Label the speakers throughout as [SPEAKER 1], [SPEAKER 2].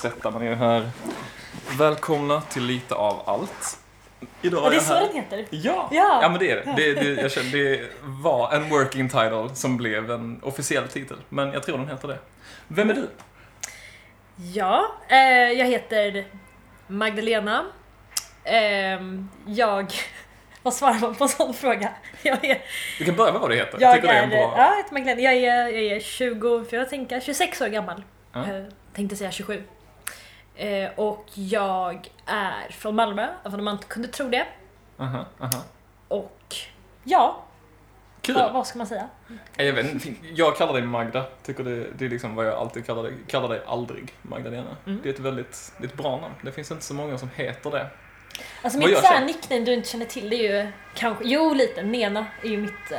[SPEAKER 1] sätta mig ner här. Välkomna till lite av allt. Idag
[SPEAKER 2] Och det är
[SPEAKER 1] jag
[SPEAKER 2] så den heter?
[SPEAKER 1] Ja,
[SPEAKER 2] Ja.
[SPEAKER 1] ja men det är det. Det, det, jag känner, det var en working title som blev en officiell titel. Men jag tror den heter det. Vem är du?
[SPEAKER 2] Ja, eh, jag heter Magdalena. Ehm, jag... Vad svarar man på en sån fråga? Jag är,
[SPEAKER 1] Du kan börja med vad du heter.
[SPEAKER 2] jag
[SPEAKER 1] tycker det är en
[SPEAKER 2] är,
[SPEAKER 1] bra...
[SPEAKER 2] ja, jag heter Magdalena. Jag är, jag är 20, för jag tänker 26 år gammal.
[SPEAKER 1] Ja.
[SPEAKER 2] Eh, tänkte säga 27. Eh, och jag är från Malmö, även om man inte kunde tro det.
[SPEAKER 1] Aha, aha.
[SPEAKER 2] Och ja,
[SPEAKER 1] Kul!
[SPEAKER 2] vad, vad ska man säga?
[SPEAKER 1] Jag, vet, inte, jag kallar dig Magda. Tycker det, det är liksom vad jag alltid kallar dig. Kallar dig aldrig Magdalena.
[SPEAKER 2] Mm.
[SPEAKER 1] Det är ett väldigt det är ett bra namn. Det finns inte så många som heter det.
[SPEAKER 2] Alltså
[SPEAKER 1] Vad
[SPEAKER 2] mitt såhär
[SPEAKER 1] så?
[SPEAKER 2] nickname du inte känner till det är ju kanske, jo lite, Nena är ju mitt, eh,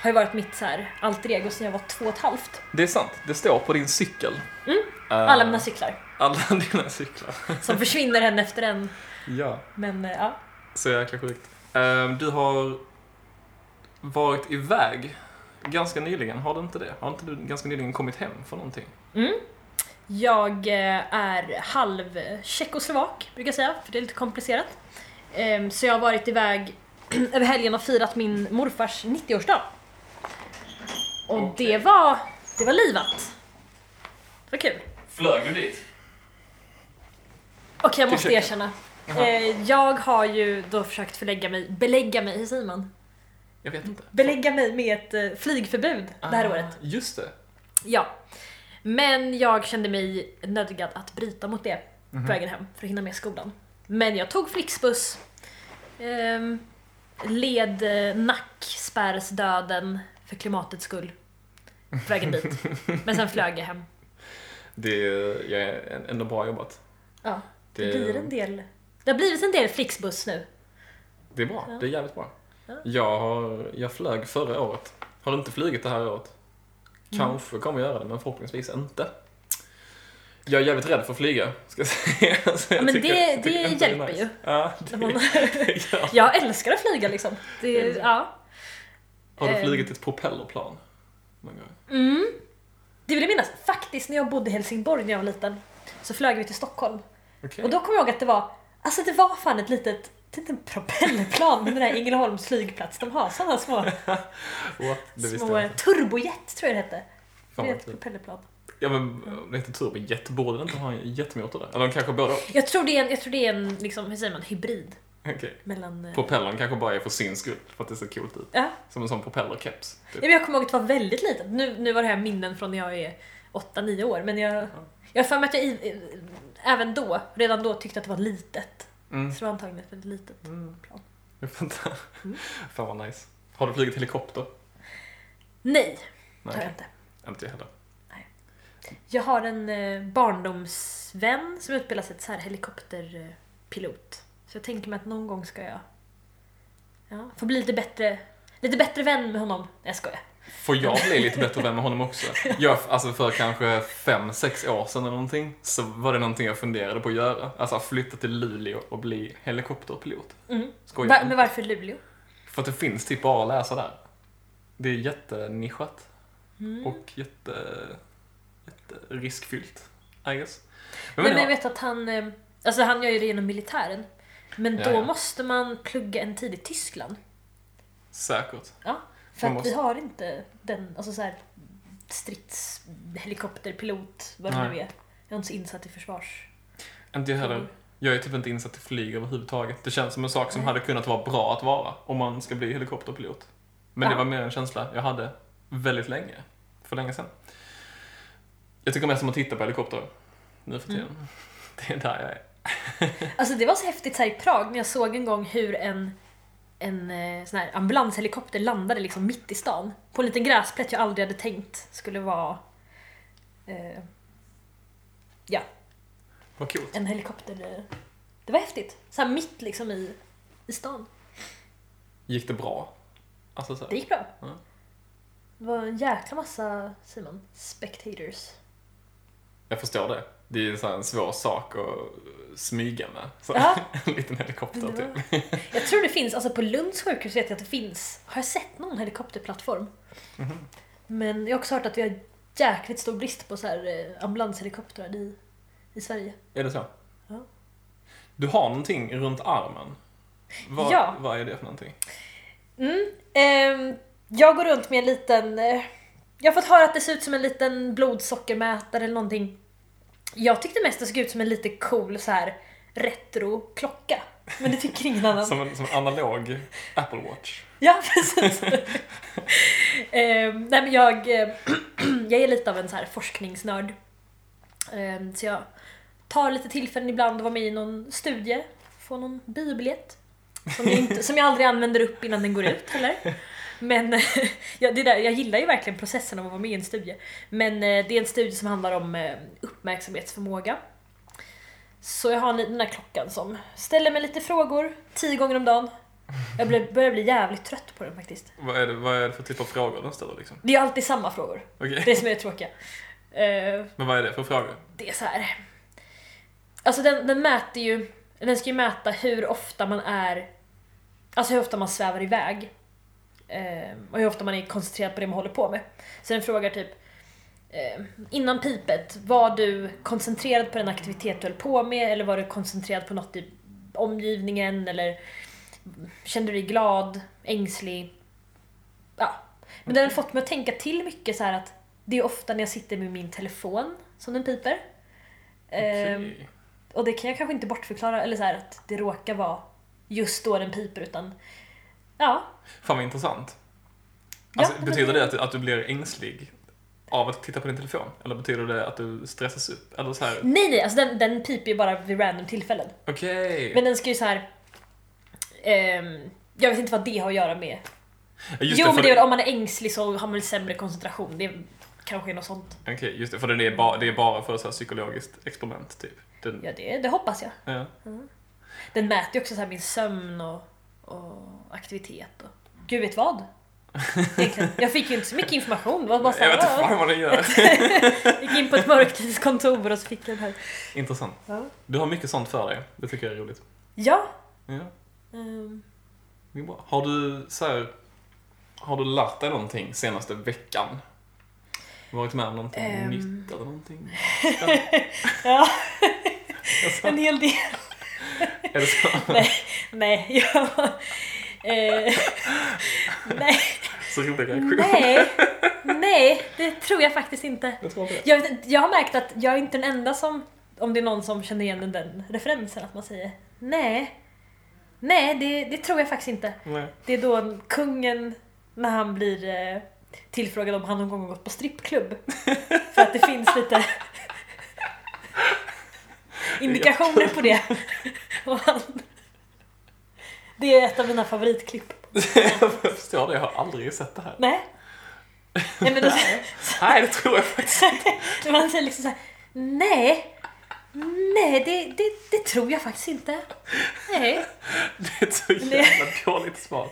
[SPEAKER 2] har ju varit mitt så här alter ego sedan jag var två och ett halvt.
[SPEAKER 1] Det är sant. Det står på din cykel.
[SPEAKER 2] Mm.
[SPEAKER 1] Eh,
[SPEAKER 2] Alla mina cyklar.
[SPEAKER 1] Alla dina cyklar.
[SPEAKER 2] Som försvinner en efter en.
[SPEAKER 1] Ja,
[SPEAKER 2] Men eh, ja.
[SPEAKER 1] så jäkla sjukt. Eh, Du har varit iväg ganska nyligen, har du inte det? Har inte du ganska nyligen kommit hem för någonting?
[SPEAKER 2] Mm. Jag eh, är halv tjeckoslovak, brukar jag säga, för det är lite komplicerat. Ehm, Så jag har varit iväg över helgen och firat min morfars 90-årsdag. Och
[SPEAKER 1] Okej.
[SPEAKER 2] det var, det var livat. Det var kul.
[SPEAKER 1] Flög du dit?
[SPEAKER 2] Och jag
[SPEAKER 1] Till
[SPEAKER 2] måste
[SPEAKER 1] Tjeckien?
[SPEAKER 2] erkänna, eh, jag har ju då försökt förlägga mig, belägga mig, hur säger man?
[SPEAKER 1] jag vet inte.
[SPEAKER 2] Belägga mig med ett eh, flygförbud det här
[SPEAKER 1] Ah,
[SPEAKER 2] året.
[SPEAKER 1] Just det.
[SPEAKER 2] Ja. Men jag kände mig nödgad att bryta mot det
[SPEAKER 1] Mhm.
[SPEAKER 2] på vägen hem för att hinna med skolan. Men jag tog Flixbus, ehm, led eh, nackspärrsdöden för klimatets skull på vägen dit. Men sen flög jag hem.
[SPEAKER 1] Det jag är ändå bra jobbat.
[SPEAKER 2] Ja, det,
[SPEAKER 1] Det-
[SPEAKER 2] blir en del. Det har blivit en del Flixbus nu.
[SPEAKER 1] Det är bra.
[SPEAKER 2] Ja.
[SPEAKER 1] Det är jävligt bra.
[SPEAKER 2] Ja.
[SPEAKER 1] Jag, har, jag flög förra året. Har inte flugit det här året. Kanske kommer jag göra det, men förhoppningsvis inte. Jag är jävligt rädd för att flyga, ska jag säga. Så jag
[SPEAKER 2] Ja, men
[SPEAKER 1] tycker-
[SPEAKER 2] det, det hjälper
[SPEAKER 1] nice.
[SPEAKER 2] ju.
[SPEAKER 1] Ja,
[SPEAKER 2] När man-
[SPEAKER 1] det gör.
[SPEAKER 2] Jag älskar att flyga liksom. Det,
[SPEAKER 1] Det
[SPEAKER 2] ja.
[SPEAKER 1] Har du
[SPEAKER 2] Ehm.
[SPEAKER 1] flugit ett propellerplan? Någon gång?
[SPEAKER 2] Mm. Det vill jag minnas. Faktiskt när jag bodde i Helsingborg när jag var liten så flög vi till Stockholm.
[SPEAKER 1] Okej.
[SPEAKER 2] Och då kommer jag ihåg att det var, alltså det var fan ett litet, ett litet propellerplan med den där Ängelholms flygplats. De har sådana små,
[SPEAKER 1] What?
[SPEAKER 2] Små turbojet tror jag det hette.
[SPEAKER 1] Fan
[SPEAKER 2] Det är
[SPEAKER 1] vad
[SPEAKER 2] ett propellerplan.
[SPEAKER 1] Ja men det heter turbojet, borde det inte ha en jetmotor där? Eller de kanske och?
[SPEAKER 2] Jag tror det är en, jag tror det är en liksom, hur säger man, hybrid
[SPEAKER 1] Okej.
[SPEAKER 2] mellan... eh,
[SPEAKER 1] Propellern kanske bara är för sin skull, för att det ser coolt ut.
[SPEAKER 2] Ja.
[SPEAKER 1] Som en sån propellerkeps.
[SPEAKER 2] Ja,
[SPEAKER 1] Typ.
[SPEAKER 2] men jag kommer ihåg att det var väldigt litet. Nu, nu var det här minnen från när jag är 8-9 år, men jag, jag har för mig att jag även då, redan då tyckte att det var litet.
[SPEAKER 1] Mm.
[SPEAKER 2] Så det var antagligen ett väldigt litet
[SPEAKER 1] Mm.
[SPEAKER 2] plan. Mm.
[SPEAKER 1] Fan vad nice. Har du flugit helikopter?
[SPEAKER 2] Nej, det har jag inte.
[SPEAKER 1] inte jag heller.
[SPEAKER 2] Jag har en eh, barndomsvän som utbildar sig till så här helikopterpilot. Så jag tänker mig att någon gång ska jag ja, få bli lite bättre, lite bättre vän med honom. Nej, Jag skojar.
[SPEAKER 1] Får jag bli lite bättre vän med honom också? Jag, alltså för kanske fem, sex år sedan eller någonting så var det någonting jag funderade på att göra. Alltså flytta till Luleå och bli helikopterpilot.
[SPEAKER 2] Mm. Va, men varför Luleå?
[SPEAKER 1] För att det finns typ bara att läsa där. Det är jättenischat
[SPEAKER 2] Mm.
[SPEAKER 1] och jätte, jätteriskfyllt, I guess. Men,
[SPEAKER 2] Nej, men jag vet att han, eh, alltså han gör ju det genom militären. Men
[SPEAKER 1] Ja,
[SPEAKER 2] då
[SPEAKER 1] ja.
[SPEAKER 2] måste man plugga en tid i Tyskland.
[SPEAKER 1] säkert.
[SPEAKER 2] Ja, för att vi
[SPEAKER 1] måste-
[SPEAKER 2] har inte den, alltså så här stridshelikopterpilot, vad det nu är. Jag är inte så insatt i försvars...
[SPEAKER 1] Inte jag heller. Jag är typ inte insatt i flyg överhuvudtaget. Det känns som en sak som
[SPEAKER 2] Nej.
[SPEAKER 1] hade kunnat vara bra att vara om man ska bli helikopterpilot. Men det
[SPEAKER 2] Ja.
[SPEAKER 1] var mer en känsla jag hade väldigt länge. För länge sedan. Jag tycker mest om att titta på helikopter nu för tiden.
[SPEAKER 2] Mm.
[SPEAKER 1] Det är där jag är.
[SPEAKER 2] Alltså det var så häftigt här i Prag när jag såg en gång hur en, en eh, sån här ambulanshelikopter landade liksom mitt i stan. På en liten gräsplätt jag aldrig hade tänkt skulle vara eh, ja,
[SPEAKER 1] Vad coolt.
[SPEAKER 2] en helikopter. eh, Det var häftigt. Så mitt liksom i, i stan.
[SPEAKER 1] Gick det bra? Alltså så här.
[SPEAKER 2] Det gick bra.
[SPEAKER 1] Ja.
[SPEAKER 2] Det var en jäkla massa, man, spectators.
[SPEAKER 1] Jag förstår det. Det är ju en svår sak att smyga med. Så
[SPEAKER 2] Ja.
[SPEAKER 1] en liten helikopter typ.
[SPEAKER 2] Jag tror det finns, alltså på Lunds sjukhus vet jag att det finns, har jag sett någon helikopterplattform?
[SPEAKER 1] Mhm.
[SPEAKER 2] Men jag har också hört att vi har jäkligt stor brist på så här eh, ambulanshelikoptrar i i Sverige.
[SPEAKER 1] Är det så?
[SPEAKER 2] Ja.
[SPEAKER 1] Du har någonting runt armen. Vad,
[SPEAKER 2] Ja.
[SPEAKER 1] vad är det för någonting?
[SPEAKER 2] Mm. ehm, jag går runt med en liten... eh, jag har fått höra att det ser ut som en liten blodsockermätare eller någonting. Jag tyckte mest det såg ut som en lite cool så här retro-klocka. Men det tycker ingen annan.
[SPEAKER 1] Som en, som en analog Apple Watch.
[SPEAKER 2] Ja, precis. Ehm, nej men jag, eh, jag är lite av en så här forskningsnörd. Ehm, så jag tar lite tillfällen ibland att vara med i någon studie, få någon biobiljett. Som jag, inte, som jag aldrig använder upp innan den går ut heller. Men ja, det där, jag gillar ju verkligen processen av att vara med i en studie. Men eh, det är en studie som handlar om eh, uppmärksamhetsförmåga. Så jag har en- den där klockan som ställer mig lite frågor tio gånger om dagen. Jag börjar bli jävligt trött på den faktiskt.
[SPEAKER 1] Vad är, det, vad är det för typ av frågor den ställer liksom?
[SPEAKER 2] Det är alltid samma frågor.
[SPEAKER 1] Okej.
[SPEAKER 2] Det är som är det tråkiga. Eh,
[SPEAKER 1] Men vad är det för frågor?
[SPEAKER 2] det är så här. Alltså den, den mäter ju, den ska ju mäta hur ofta man är, alltså hur ofta man svävar iväg. Eh, och hur ofta man är koncentrerad på det man håller på med. Så den frågar typ, eh, innan pipet, var du koncentrerad på den aktivitet du höll på med eller var du koncentrerad på något i omgivningen eller kände du dig glad, ängslig? Ja. Men den har fått mig att tänka till mycket så att det är ofta när jag sitter med min telefon som den piper. Ehm,
[SPEAKER 1] Okej.
[SPEAKER 2] och det kan jag kanske inte bortförklara, eller så här att det råkar vara just då den piper utan ja.
[SPEAKER 1] Fan vad intressant.
[SPEAKER 2] Ja,
[SPEAKER 1] Alltså,
[SPEAKER 2] men-
[SPEAKER 1] betyder det att, att du blir ängslig av att titta på din telefon? Eller betyder det att du stressas upp? Eller så här,
[SPEAKER 2] Nej nej, alltså den, den piper ju bara vid random tillfällen.
[SPEAKER 1] okej.
[SPEAKER 2] Men den ska ju så här. ehm, jag vet inte vad det har att göra med.
[SPEAKER 1] Ja, Just
[SPEAKER 2] jo
[SPEAKER 1] det,
[SPEAKER 2] men det är väl om man är ängslig så har man väl sämre koncentration. Det kanske är något sånt.
[SPEAKER 1] Okej, just det. För det är bara, det är bara för så här psykologiskt experiment, typ. Den,
[SPEAKER 2] Ja det, det hoppas jag.
[SPEAKER 1] ja.
[SPEAKER 2] Den mäter ju också så här min sömn och, och aktivitet och gud vet vad. Egentligen. Jag fick ju inte så mycket information. Det var bara så
[SPEAKER 1] Jag
[SPEAKER 2] här,
[SPEAKER 1] vet inte fan vad den gör.
[SPEAKER 2] gick in på ett mörkt kontor och så fick jag den här.
[SPEAKER 1] Intressant.
[SPEAKER 2] Ja.
[SPEAKER 1] Du har mycket sånt för dig. Det tycker jag är roligt.
[SPEAKER 2] Ja.
[SPEAKER 1] Ja, bra. Har du så här, Har du lärt dig någonting senaste veckan? Varit med om någonting
[SPEAKER 2] Ehm.
[SPEAKER 1] nytt eller någonting?
[SPEAKER 2] ja, en hel del.
[SPEAKER 1] Är det så?
[SPEAKER 2] Nej, nej, jag... Eh, nej,
[SPEAKER 1] Så rolig reaktion.
[SPEAKER 2] nej, nej, det tror jag faktiskt inte.
[SPEAKER 1] Jag.
[SPEAKER 2] Jag, jag har märkt att jag är inte den enda som, om det är någon som känner igen den referensen, att man säger nej. Nej, det, det tror jag faktiskt inte.
[SPEAKER 1] Nej.
[SPEAKER 2] Det är då kungen, när han blir eh, tillfrågad om han någon gång har gått på strippklubb. För att det finns lite indikationer på det. Och han, det är ett av mina favoritklipp.
[SPEAKER 1] jag förstår det, jag har aldrig sett det här.
[SPEAKER 2] Nej. Nej men då,
[SPEAKER 1] Nej, det tror jag faktiskt
[SPEAKER 2] då man säger liksom såhär, nej. Nej, det, det, det tror jag faktiskt inte. Nej.
[SPEAKER 1] Det är ett så jävla dåligt svar.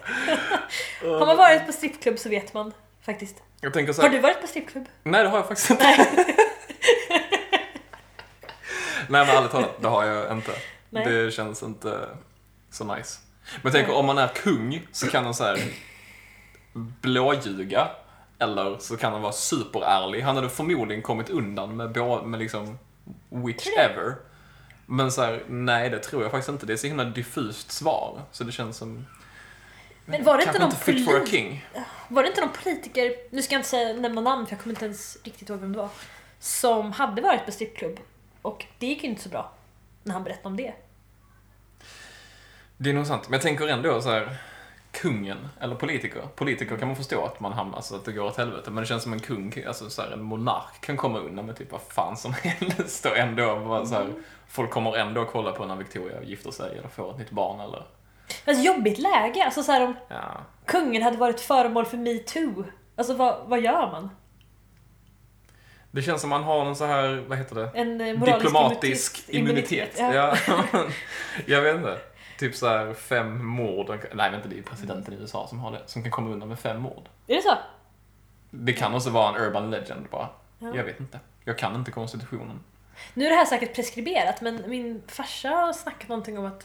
[SPEAKER 2] Har man varit på strippklubb så vet man faktiskt.
[SPEAKER 1] Jag tänker så
[SPEAKER 2] Har
[SPEAKER 1] här,
[SPEAKER 2] du varit på strippklubb?
[SPEAKER 1] Nej, det har jag faktiskt inte. Nej, men ärligt talat, det har jag inte.
[SPEAKER 2] Nej.
[SPEAKER 1] Det känns inte så nice. Men jag tänker, om man är kung så kan han så här blåljuga. Eller så kan han vara superärlig. Han hade förmodligen kommit undan med, med liksom whichever. Men så här, nej det tror jag faktiskt inte. Det är så himla diffust svar. Så det känns som...
[SPEAKER 2] Men var det inte någon
[SPEAKER 1] inte fit for a king.
[SPEAKER 2] Var det inte någon politiker, nu ska jag inte säga, nämna namn för jag kommer inte ens riktigt ihåg vem det var, som hade varit på strippklubb och det gick ju inte så bra när han berättade om det.
[SPEAKER 1] Det är nog sant. Men jag tänker ändå så här, kungen, eller politiker. Politiker kan man förstå att man hamnar så att det går åt helvete. Men det känns som en kung, alltså så här, en monark kan komma undan med typ vad fan som helst och ändå vara så här, folk kommer ändå kolla på när Victoria gifter sig eller får ett nytt barn eller,
[SPEAKER 2] Alltså jobbigt läge, alltså så här, om
[SPEAKER 1] ja.
[SPEAKER 2] kungen hade varit föremål för metoo, alltså vad, vad gör man?
[SPEAKER 1] Det känns som man har en så här, vad heter det?
[SPEAKER 2] En eh,
[SPEAKER 1] Diplomatisk immunitet.
[SPEAKER 2] Ja.
[SPEAKER 1] Ja. jag vet inte. Typ så här fem mord. Nej, vänta, det är presidenten i USA som har det. Som kan komma undan med fem mord.
[SPEAKER 2] Är det så?
[SPEAKER 1] Det kan också vara en urban legend bara.
[SPEAKER 2] Ja.
[SPEAKER 1] Jag vet inte. Jag kan inte konstitutionen.
[SPEAKER 2] Nu är det här säkert preskriberat men min farsa har snackat någonting om att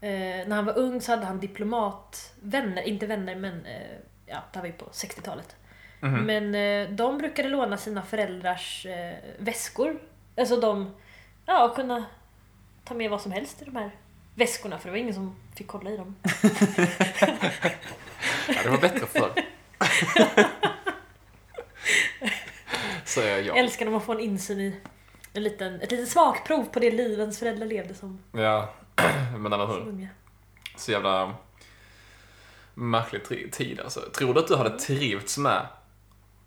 [SPEAKER 2] eh, när han var ung så hade han diplomatvänner, inte vänner men eh, ja, det här var ju på 60-talet.
[SPEAKER 1] Mhm.
[SPEAKER 2] Men eh, de brukade låna sina föräldrars eh, väskor. Alltså de Ja, kunna ta med vad som helst i de här väskorna för det var ingen som fick kolla i dem.
[SPEAKER 1] Ja, det var bättre förr. Säger
[SPEAKER 2] Jag
[SPEAKER 1] jag.
[SPEAKER 2] älskar när man får en insyn i en liten, ett litet smakprov på det liv ens föräldrar levde som,
[SPEAKER 1] Ja, men eller hur. Så jävla märklig tid alltså. Tror du att du hade trivts med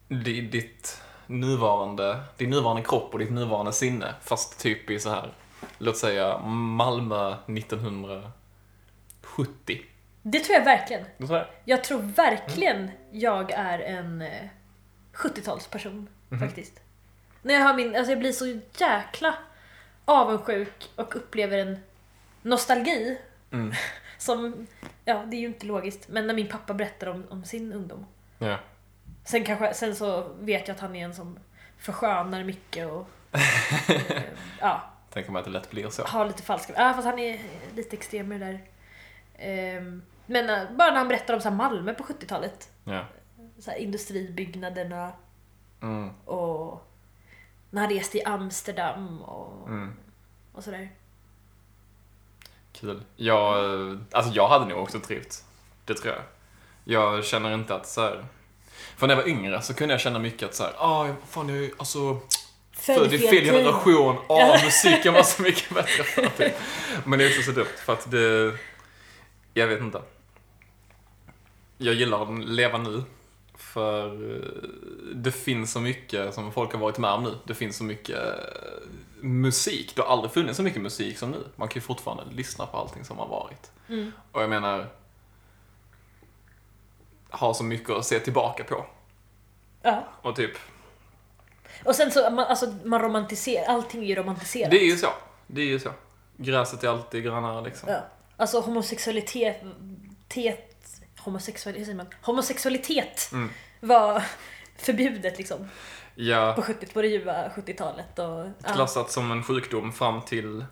[SPEAKER 1] ditt nuvarande, din nuvarande kropp och ditt nuvarande sinne fast typ i så här, låt säga Malmö 1970?
[SPEAKER 2] Det tror jag verkligen.
[SPEAKER 1] Du tror det?
[SPEAKER 2] Jag tror verkligen jag är en eh, 70-talsperson
[SPEAKER 1] Mhm.
[SPEAKER 2] faktiskt. När jag hör min, alltså jag blir så jäkla avundsjuk och upplever en nostalgi
[SPEAKER 1] Mm.
[SPEAKER 2] som, ja det är ju inte logiskt, men när min pappa berättar om, om sin ungdom.
[SPEAKER 1] Ja.
[SPEAKER 2] Sen, kanske, sen så vet jag att han är en som förskönar mycket och eh, ja,
[SPEAKER 1] Tänker mig att det lätt blir så.
[SPEAKER 2] har lite falska... Ja, fast han är lite extrem med det där. Ehm, men eh, bara när han berättar om så här Malmö på 70-talet.
[SPEAKER 1] Ja.
[SPEAKER 2] Så här industribyggnaderna
[SPEAKER 1] Mm.
[SPEAKER 2] och när han reste i Amsterdam och,
[SPEAKER 1] Mm.
[SPEAKER 2] och sådär.
[SPEAKER 1] Kul. Jag, alltså jag hade nog också trivts. Det tror jag. Jag känner inte att så här. För när jag var yngre så kunde jag känna mycket att så här, ah, fan jag är alltså det är fel generation, ah, musiken var så mycket bättre förr. Men det är också så dumt för att det, jag vet inte. Jag gillar att leva nu. För eh, det finns så mycket som folk har varit med om nu. Det finns så mycket eh, musik. Det har aldrig funnits så mycket musik som nu. Man kan ju fortfarande lyssna på allting som har varit.
[SPEAKER 2] Mm.
[SPEAKER 1] Och jag menar, ha så mycket att se tillbaka på.
[SPEAKER 2] Ja.
[SPEAKER 1] Och typ,
[SPEAKER 2] Och sen så, man, alltså, man romantiserar, allting är ju romantiserat.
[SPEAKER 1] det är ju så. Det är ju så. Gräset är alltid grönare liksom.
[SPEAKER 2] Ja. Alltså homosexualitet, tet, homosexualitet, säger man? homosexualitet
[SPEAKER 1] Mm.
[SPEAKER 2] var förbjudet liksom
[SPEAKER 1] Ja,
[SPEAKER 2] på 70, på det ljuva 70-talet och ja,
[SPEAKER 1] klassat som en sjukdom fram till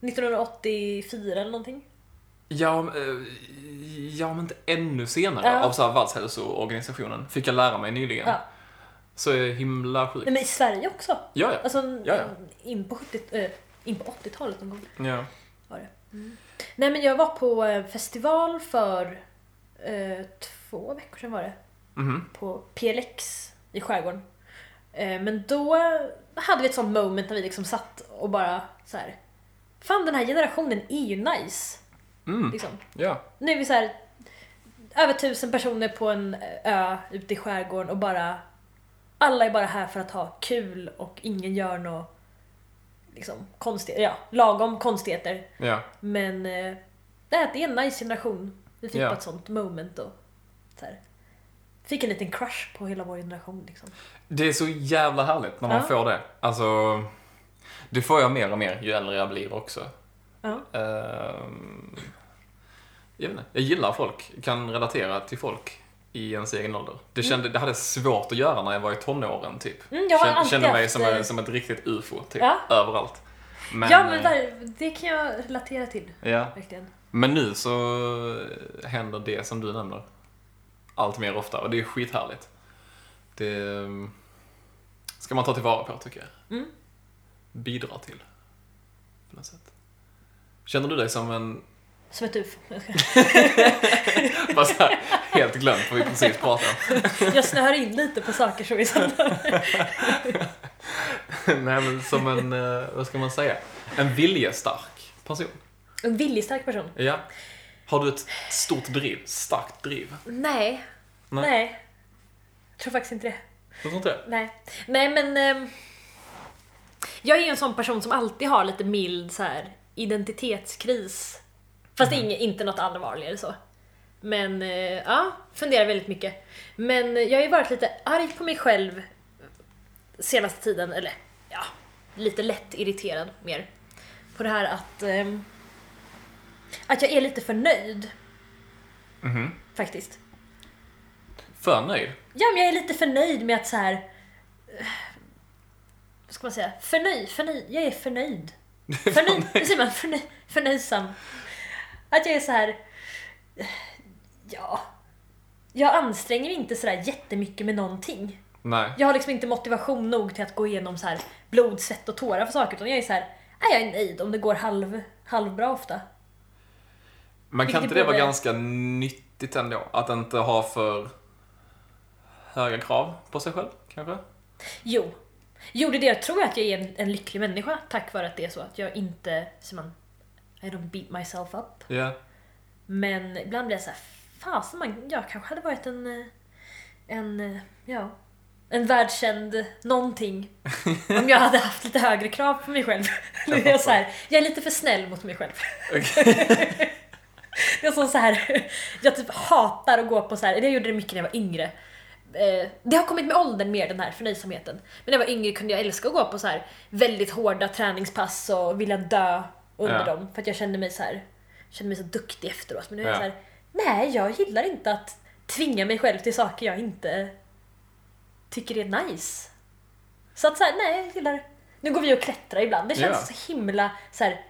[SPEAKER 2] 1984 eller någonting.
[SPEAKER 1] Ja, eh, ja men inte ännu senare
[SPEAKER 2] Ja.
[SPEAKER 1] av så här Världshälsoorganisationen. Fick jag lära mig nyligen.
[SPEAKER 2] Ja.
[SPEAKER 1] Så är himla sjukt.
[SPEAKER 2] Nej men i Sverige också.
[SPEAKER 1] Ja, ja.
[SPEAKER 2] Alltså
[SPEAKER 1] Ja, ja.
[SPEAKER 2] in på 70, eh, in på 80-talet någon gång
[SPEAKER 1] ja.
[SPEAKER 2] var det. Nej men jag var på eh, festival för eh, två veckor sedan var det.
[SPEAKER 1] Mhm.
[SPEAKER 2] På PLX i skärgården. Eh, men då hade vi ett sånt moment när vi liksom satt och bara så här. Fan den här generationen är ju nice.
[SPEAKER 1] Mm.
[SPEAKER 2] Liksom.
[SPEAKER 1] Ja.
[SPEAKER 2] Nu är vi så här över tusen personer på en ö ute i skärgården och bara alla är bara här för att ha kul och ingen gör något liksom konstigt, ja, lagom konstigheter.
[SPEAKER 1] Ja.
[SPEAKER 2] Men eh, det är en nice generation. Vi fick
[SPEAKER 1] Ja.
[SPEAKER 2] ett sånt moment och så här. Fick en liten crush på hela vår generation liksom.
[SPEAKER 1] Det är så jävla härligt när man
[SPEAKER 2] Ja.
[SPEAKER 1] får det. Alltså, det får jag mer och mer ju äldre jag blir också.
[SPEAKER 2] Ja.
[SPEAKER 1] Ehm, jag, vet inte, jag gillar folk, kan relatera till folk i ens egen ålder. Det, kände, det hade svårt att göra när jag var i tonåren typ.
[SPEAKER 2] Mm, jag har
[SPEAKER 1] Kände, kände mig som,
[SPEAKER 2] eh,
[SPEAKER 1] en, som ett riktigt ufo typ,
[SPEAKER 2] Ja.
[SPEAKER 1] överallt. Men,
[SPEAKER 2] ja men
[SPEAKER 1] eh,
[SPEAKER 2] där, det kan jag relatera till.
[SPEAKER 1] ja.
[SPEAKER 2] Verkligen.
[SPEAKER 1] Men nu så händer det som du nämner allt mer ofta och det är skithärligt. Det eh, ska man ta tillvara på tycker jag.
[SPEAKER 2] Mm.
[SPEAKER 1] Bidra till. På något sätt. Känner du dig som en,
[SPEAKER 2] Som ett ufo.
[SPEAKER 1] bara så här, helt glömt vad vi precis pratade om.
[SPEAKER 2] Jag snöar in lite på saker som vi sa.
[SPEAKER 1] Nej men som en, eh, vad ska man säga, en viljestark person.
[SPEAKER 2] En viljestark person.
[SPEAKER 1] Ja. Har du ett stort driv, starkt driv?
[SPEAKER 2] Nej.
[SPEAKER 1] Nej.
[SPEAKER 2] Nej. Jag tror faktiskt inte det.
[SPEAKER 1] Du tror inte det?
[SPEAKER 2] Nej. Nej men... ehm, jag är ju en sån person som alltid har lite mild så här, identitetskris. Fast
[SPEAKER 1] Mm.
[SPEAKER 2] inget, inte något allvarligare så. Men eh, ja, funderar väldigt mycket. Men jag har ju varit lite arg på mig själv senaste tiden, eller ja, lite lätt irriterad mer. På det här att, ehm, att jag är lite för nöjd
[SPEAKER 1] Mhm.
[SPEAKER 2] faktiskt.
[SPEAKER 1] För nöjd?
[SPEAKER 2] Ja, men jag är lite förnöjd med att så här. eh, Vad ska man säga? Förnöjd, förnöjd, jag är förnöjd. Förnöjd, hur säger man? Förnöj, förnöjsam. Att jag är så här. Ja. Jag anstränger mig inte sådär jättemycket med någonting.
[SPEAKER 1] Nej.
[SPEAKER 2] Jag har liksom inte motivation nog till att gå igenom så här blod, svett och tårar för saker. Utan jag är så här. Nej, jag är nöjd om det går halv, halvbra ofta.
[SPEAKER 1] Men kan inte det vara ganska nyttigt ändå? Att inte ha för höga krav på sig själv, kanske?
[SPEAKER 2] Jo. Jo, det. Jag tror att jag är en, en lycklig människa tack vare att det är så att jag inte, som man, I don't beat myself up.
[SPEAKER 1] Ja.
[SPEAKER 2] Men ibland blir jag såhär, fasen man, jag kanske hade varit en, en, ja, en världskänd någonting. om jag hade haft lite högre krav på mig själv. Nu är jag, så här, jag är lite för snäll mot mig själv. Jag så här, jag typ hatar att gå på så här, jag gjorde det mycket när jag var yngre. Eh, Det har kommit med åldern mer den här förnöjsamheten. Men när jag var yngre kunde jag älska att gå på så här väldigt hårda träningspass och vilja dö under
[SPEAKER 1] Ja.
[SPEAKER 2] dem. För att jag kände mig så här, kände mig så duktig efteråt. Men nu är jag
[SPEAKER 1] Ja.
[SPEAKER 2] så här, nej jag gillar inte att tvinga mig själv till saker jag inte tycker är nice. Så att så här, nej jag gillar, nu går vi och klättrar ibland. Det känns
[SPEAKER 1] Ja.
[SPEAKER 2] så himla så här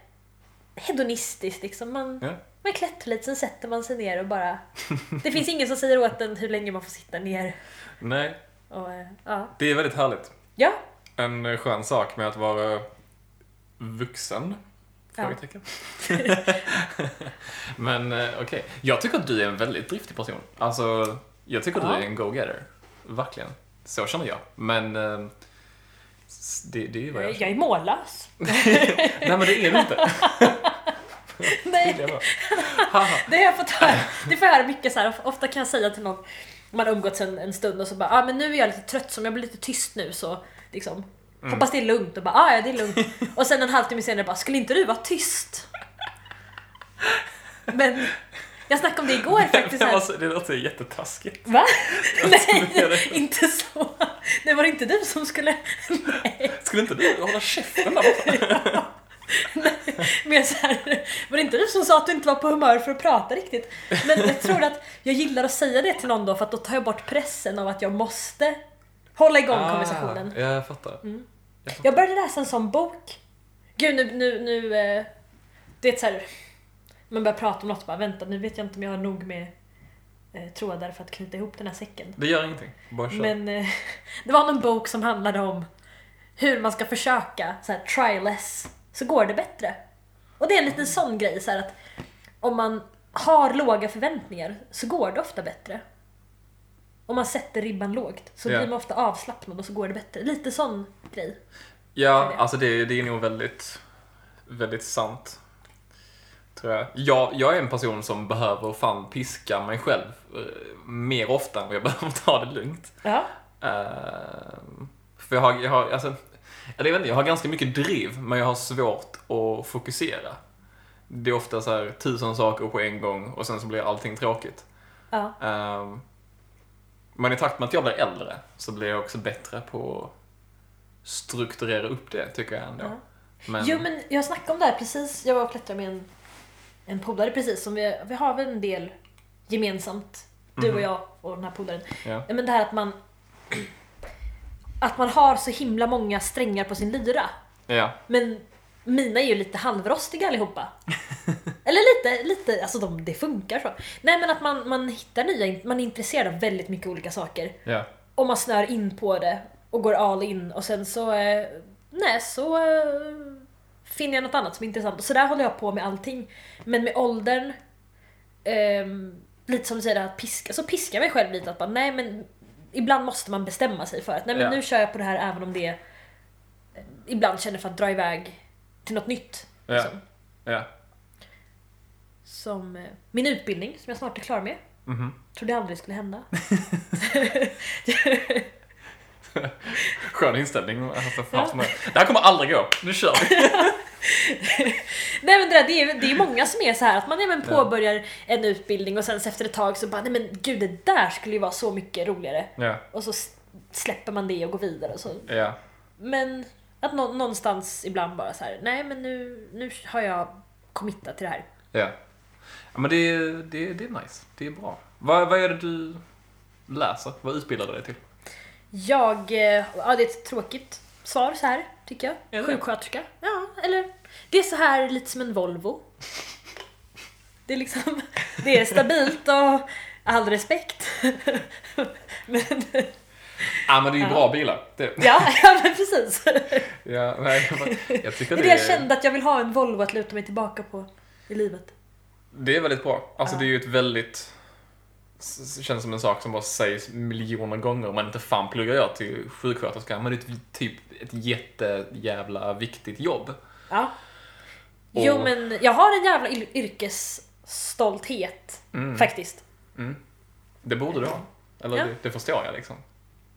[SPEAKER 2] hedonistiskt liksom. Man,
[SPEAKER 1] Ja.
[SPEAKER 2] Man klättrar lite, sen sätter man sig ner och bara... Det finns ingen som säger åt en hur länge man får sitta ner.
[SPEAKER 1] Nej,
[SPEAKER 2] Och, eh, ja.
[SPEAKER 1] det är väldigt härligt.
[SPEAKER 2] ja,
[SPEAKER 1] En eh, skön sak med att vara vuxen.
[SPEAKER 2] Ja.
[SPEAKER 1] Frågetecken. Men eh, okej, jag tycker att du är en väldigt driftig person. Alltså, jag tycker att
[SPEAKER 2] Ja.
[SPEAKER 1] du är en go-getter. Verkligen. Så känner jag. Men det, det är vad jag
[SPEAKER 2] jag
[SPEAKER 1] känner.
[SPEAKER 2] är mållös.
[SPEAKER 1] Nej, men det är du inte.
[SPEAKER 2] Nej,
[SPEAKER 1] Det
[SPEAKER 2] har jag fått höra. Det får jag höra mycket så här. Ofta kan jag säga till någon, man har umgåtts en, en stund och så bara ah, men nu är jag lite trött så om jag blir lite tyst nu så liksom Hoppas det är lugnt och bara ah, ja det är lugnt. Och sen en halvtimme senare bara skulle inte du vara tyst? Men jag snackade om det igår faktiskt. Här.
[SPEAKER 1] var så, det låter jättetaskigt.
[SPEAKER 2] Va? Nej, inte så. Det var inte du som skulle... Nej.
[SPEAKER 1] Skulle inte du hålla käften där borta?
[SPEAKER 2] Mer så här, var det inte du som sa att du inte var på humör för att prata riktigt? Men jag tror att jag gillar att säga det till någon då för att då tar jag bort pressen av att jag måste hålla igång konversationen.
[SPEAKER 1] Ah, ja, jag fattar.
[SPEAKER 2] Mm. Jag började läsa en sån bok. Gud nu, nu, nu... eh, Det är så här, man börjar prata om något och bara vänta nu vet jag inte om jag har nog med eh, trådar för att knyta ihop den här säcken.
[SPEAKER 1] Det gör ingenting. Bara kör.
[SPEAKER 2] Men eh, det var någon bok som handlade om hur man ska försöka så här, try less, så går det bättre. Och det är en liten sån grej så här att om man har låga förväntningar så går det ofta bättre. Om man sätter ribban lågt så
[SPEAKER 1] Ja.
[SPEAKER 2] blir man ofta avslappnad och så går det bättre. Lite sån grej.
[SPEAKER 1] Ja,
[SPEAKER 2] det.
[SPEAKER 1] alltså det, det är nog väldigt, väldigt sant. Tror jag. jag. Jag är en person som behöver fan piska mig själv eh, mer ofta än vad jag behöver ta det lugnt.
[SPEAKER 2] Ja.
[SPEAKER 1] Eh, för jag har, jag har, alltså, jag vet inte, jag har ganska mycket driv, men jag har svårt att fokusera. Det är ofta så här tusen saker på en gång och sen så blir allting tråkigt.
[SPEAKER 2] ja.
[SPEAKER 1] Eh, men i takt med att jag blir äldre så blir jag också bättre på att strukturera upp det, tycker jag ändå.
[SPEAKER 2] Ja.
[SPEAKER 1] Men,
[SPEAKER 2] Jo men jag snackade om det här precis, jag var och klättrade med en, en polare precis som vi, vi har väl en del gemensamt, du och
[SPEAKER 1] Mhm.
[SPEAKER 2] jag och den här polaren.
[SPEAKER 1] Ja,
[SPEAKER 2] Men det här att man att man har så himla många strängar på sin lyra.
[SPEAKER 1] Ja,
[SPEAKER 2] Men mina är ju lite halvrostiga allihopa. Eller lite, lite, alltså de, det funkar så. Nej men att man, man hittar nya, man är intresserad av väldigt mycket olika saker.
[SPEAKER 1] ja,
[SPEAKER 2] Och man snör in på det och går all in och sen så, eh, nej så eh, finner jag något annat som är intressant. Och så där håller jag på med allting. Men med åldern, ehm, lite som du säger, att piska, så piskar jag mig själv lite att bara, nej men ibland måste man bestämma sig för att nej men
[SPEAKER 1] Ja.
[SPEAKER 2] nu kör jag på det här även om det ibland känner för att dra iväg till något nytt.
[SPEAKER 1] Ja.
[SPEAKER 2] liksom.
[SPEAKER 1] ja.
[SPEAKER 2] Som eh, min utbildning som jag snart är klar med.
[SPEAKER 1] Mhm.
[SPEAKER 2] Trodde aldrig det skulle hända.
[SPEAKER 1] Skön inställning. Alltså,
[SPEAKER 2] Ja.
[SPEAKER 1] Det här kommer aldrig gå. Nu kör vi.
[SPEAKER 2] Nej men det, där, det, är, det är många som är så här att man även
[SPEAKER 1] Ja.
[SPEAKER 2] påbörjar en utbildning och sen efter ett tag så bara nej men gud det där skulle ju vara så mycket roligare.
[SPEAKER 1] Ja,
[SPEAKER 2] Och så släpper man det och går vidare och så.
[SPEAKER 1] ja.
[SPEAKER 2] Men att nå, någonstans ibland bara så här, nej men nu, nu har jag committat till det här.
[SPEAKER 1] Ja. ja men det det, det är nice. Det är bra. Vad, vad är det du läser? Vad utbildar du dig till?
[SPEAKER 2] Jag, eh, ja det är ett tråkigt svar så här tycker
[SPEAKER 1] Är
[SPEAKER 2] jag.
[SPEAKER 1] det?
[SPEAKER 2] Sjuksköterska. Ja, eller det är så här lite som en Volvo. Det är liksom, det är stabilt och all respekt. Men
[SPEAKER 1] Ja, men det är ju bra bilar. Det,
[SPEAKER 2] Ja, ja men precis.
[SPEAKER 1] ja, nej, jag, tycker
[SPEAKER 2] Det är
[SPEAKER 1] det,
[SPEAKER 2] det jag kände att jag vill ha en Volvo att luta mig tillbaka på i livet.
[SPEAKER 1] det är väldigt bra. Alltså
[SPEAKER 2] Ja.
[SPEAKER 1] det är ju ett väldigt... Känns som en sak som bara sägs miljoner gånger men inte fan pluggar jag till sjuksköterska. Men det är typ ett jättejävla viktigt jobb.
[SPEAKER 2] Ja. Jo
[SPEAKER 1] Och-
[SPEAKER 2] men jag har en jävla yr- yrkesstolthet
[SPEAKER 1] Mm.
[SPEAKER 2] faktiskt.
[SPEAKER 1] Mm. Det borde du ha. Eller
[SPEAKER 2] Ja.
[SPEAKER 1] det, det förstår jag liksom.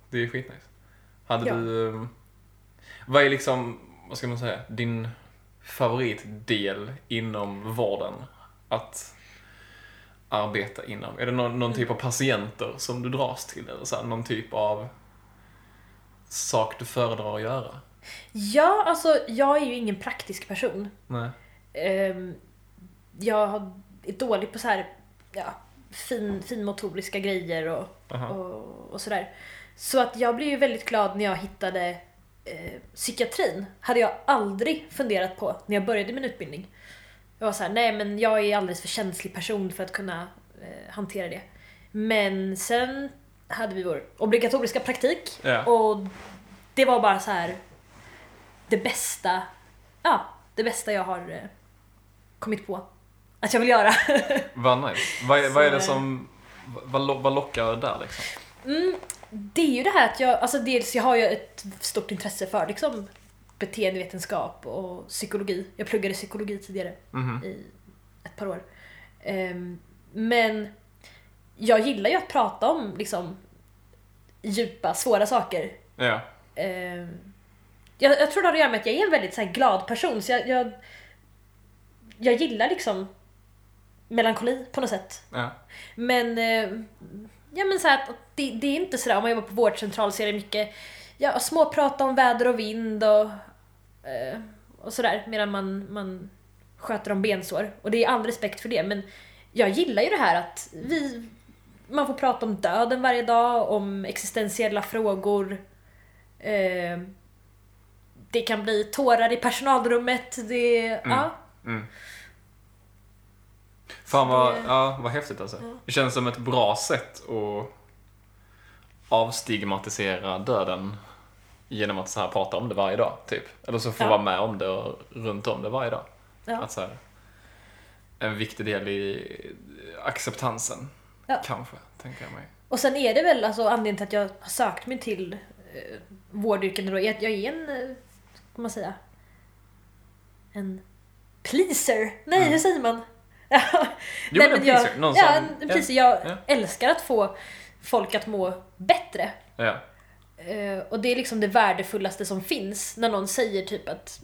[SPEAKER 1] Det är skitnice. Hade
[SPEAKER 2] Ja.
[SPEAKER 1] du... um, Vad är liksom, vad ska man säga, din favoritdel inom vården att arbeta inom? Är det någon, någon typ av patienter som du dras till? Eller så här, någon typ av sak du föredrar att göra?
[SPEAKER 2] Ja, alltså jag är ju ingen praktisk person.
[SPEAKER 1] Nej.
[SPEAKER 2] Ehm, jag är dålig på så här, ja, fin, finmotoriska grejer och,
[SPEAKER 1] Aha.
[SPEAKER 2] och, och sådär. Så att jag blev ju väldigt glad när jag hittade eh, psykiatrin. Hade jag aldrig funderat på när jag började min utbildning. Jag var så här, nej men jag är alldeles för känslig person för att kunna eh, hantera det. Men sen hade vi vår obligatoriska praktik
[SPEAKER 1] Ja.
[SPEAKER 2] och det var bara så här det bästa, ja, det bästa jag har eh, kommit på att jag vill göra.
[SPEAKER 1] Vad nice. Vad är, vad är det som, vad, vad lockar där liksom?
[SPEAKER 2] Mm, det är ju det här att jag, alltså dels jag har ju ett stort intresse för liksom beteendevetenskap och psykologi. Jag pluggade psykologi tidigare
[SPEAKER 1] Mhm.
[SPEAKER 2] i ett par år. Ehm, men jag gillar ju att prata om liksom djupa, svåra saker.
[SPEAKER 1] Ja.
[SPEAKER 2] Ehm, jag, jag tror det har att göra med att jag är en väldigt så här, glad person så jag, jag, jag gillar liksom melankoli på något sätt.
[SPEAKER 1] Ja.
[SPEAKER 2] Men, eh, ja men så här, att det, det är inte sådär, om man jobbar på vårdcentral så är det mycket ja, småprata om väder och vind och, eh, och sådär medan man, man sköter om bensår. Och det är all respekt för det men jag gillar ju det här att vi, man får prata om döden varje dag, om existentiella frågor. Eh, det kan bli tårar i personalrummet. Det, ja.
[SPEAKER 1] Mm. Fan vad,
[SPEAKER 2] Det-
[SPEAKER 1] ja, vad häftigt alltså.
[SPEAKER 2] Ja.
[SPEAKER 1] Det känns som ett bra sätt att avstigmatisera döden genom att så här prata om det varje dag, typ. Eller så få
[SPEAKER 2] Ja.
[SPEAKER 1] vara med om det och runt om det varje dag.
[SPEAKER 2] Ja.
[SPEAKER 1] Att så här, en viktig del i acceptansen,
[SPEAKER 2] Ja.
[SPEAKER 1] kanske, tänker jag mig.
[SPEAKER 2] Och sen är det väl alltså anledningen till att jag har sökt mig till eh, vårdyrken då, är att jag är en, eh, vad man säga, en pleaser. Nej,
[SPEAKER 1] Mm.
[SPEAKER 2] hur säger man?
[SPEAKER 1] Jo, men en pleaser. Någon
[SPEAKER 2] ja,
[SPEAKER 1] som-
[SPEAKER 2] en, pleaser. Jag
[SPEAKER 1] ja.
[SPEAKER 2] älskar att få folk att må bättre.
[SPEAKER 1] Ja.
[SPEAKER 2] Eh, och det är liksom det värdefullaste som finns när någon säger typ att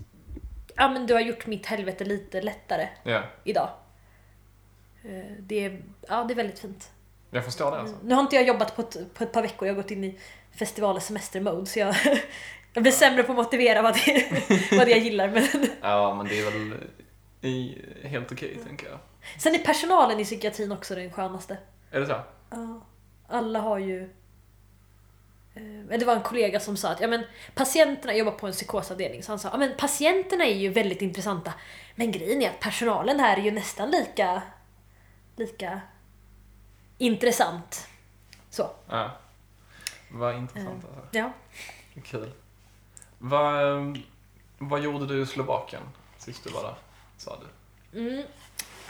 [SPEAKER 2] ja men du har gjort mitt helvete lite lättare
[SPEAKER 1] ja.
[SPEAKER 2] idag. Eh, det, är, ja, det är väldigt fint.
[SPEAKER 1] Jag förstår det alltså.
[SPEAKER 2] Nu har inte jag jobbat på ett, på ett par veckor, jag har gått in i festival och semestermode så jag, jag blir sämre på att motivera vad det, vad det jag gillar. Men
[SPEAKER 1] Ja, men det är väl i, helt okej, tänker jag.
[SPEAKER 2] sen är personalen i psykiatrin också den skönaste.
[SPEAKER 1] Är det så?
[SPEAKER 2] Ja, alla har ju... eh, Det var en kollega som sa att ja, men patienterna jobbar på en psykosavdelning, så han sa ja, men patienterna är ju väldigt intressanta. Men grejen är att personalen här är ju nästan lika, lika intressant. Så,
[SPEAKER 1] Ja. Vad intressant alltså.
[SPEAKER 2] ja.
[SPEAKER 1] Kul. Vad, ehm, vad gjorde du i Slovakien sist du var där, sa du?
[SPEAKER 2] Mm.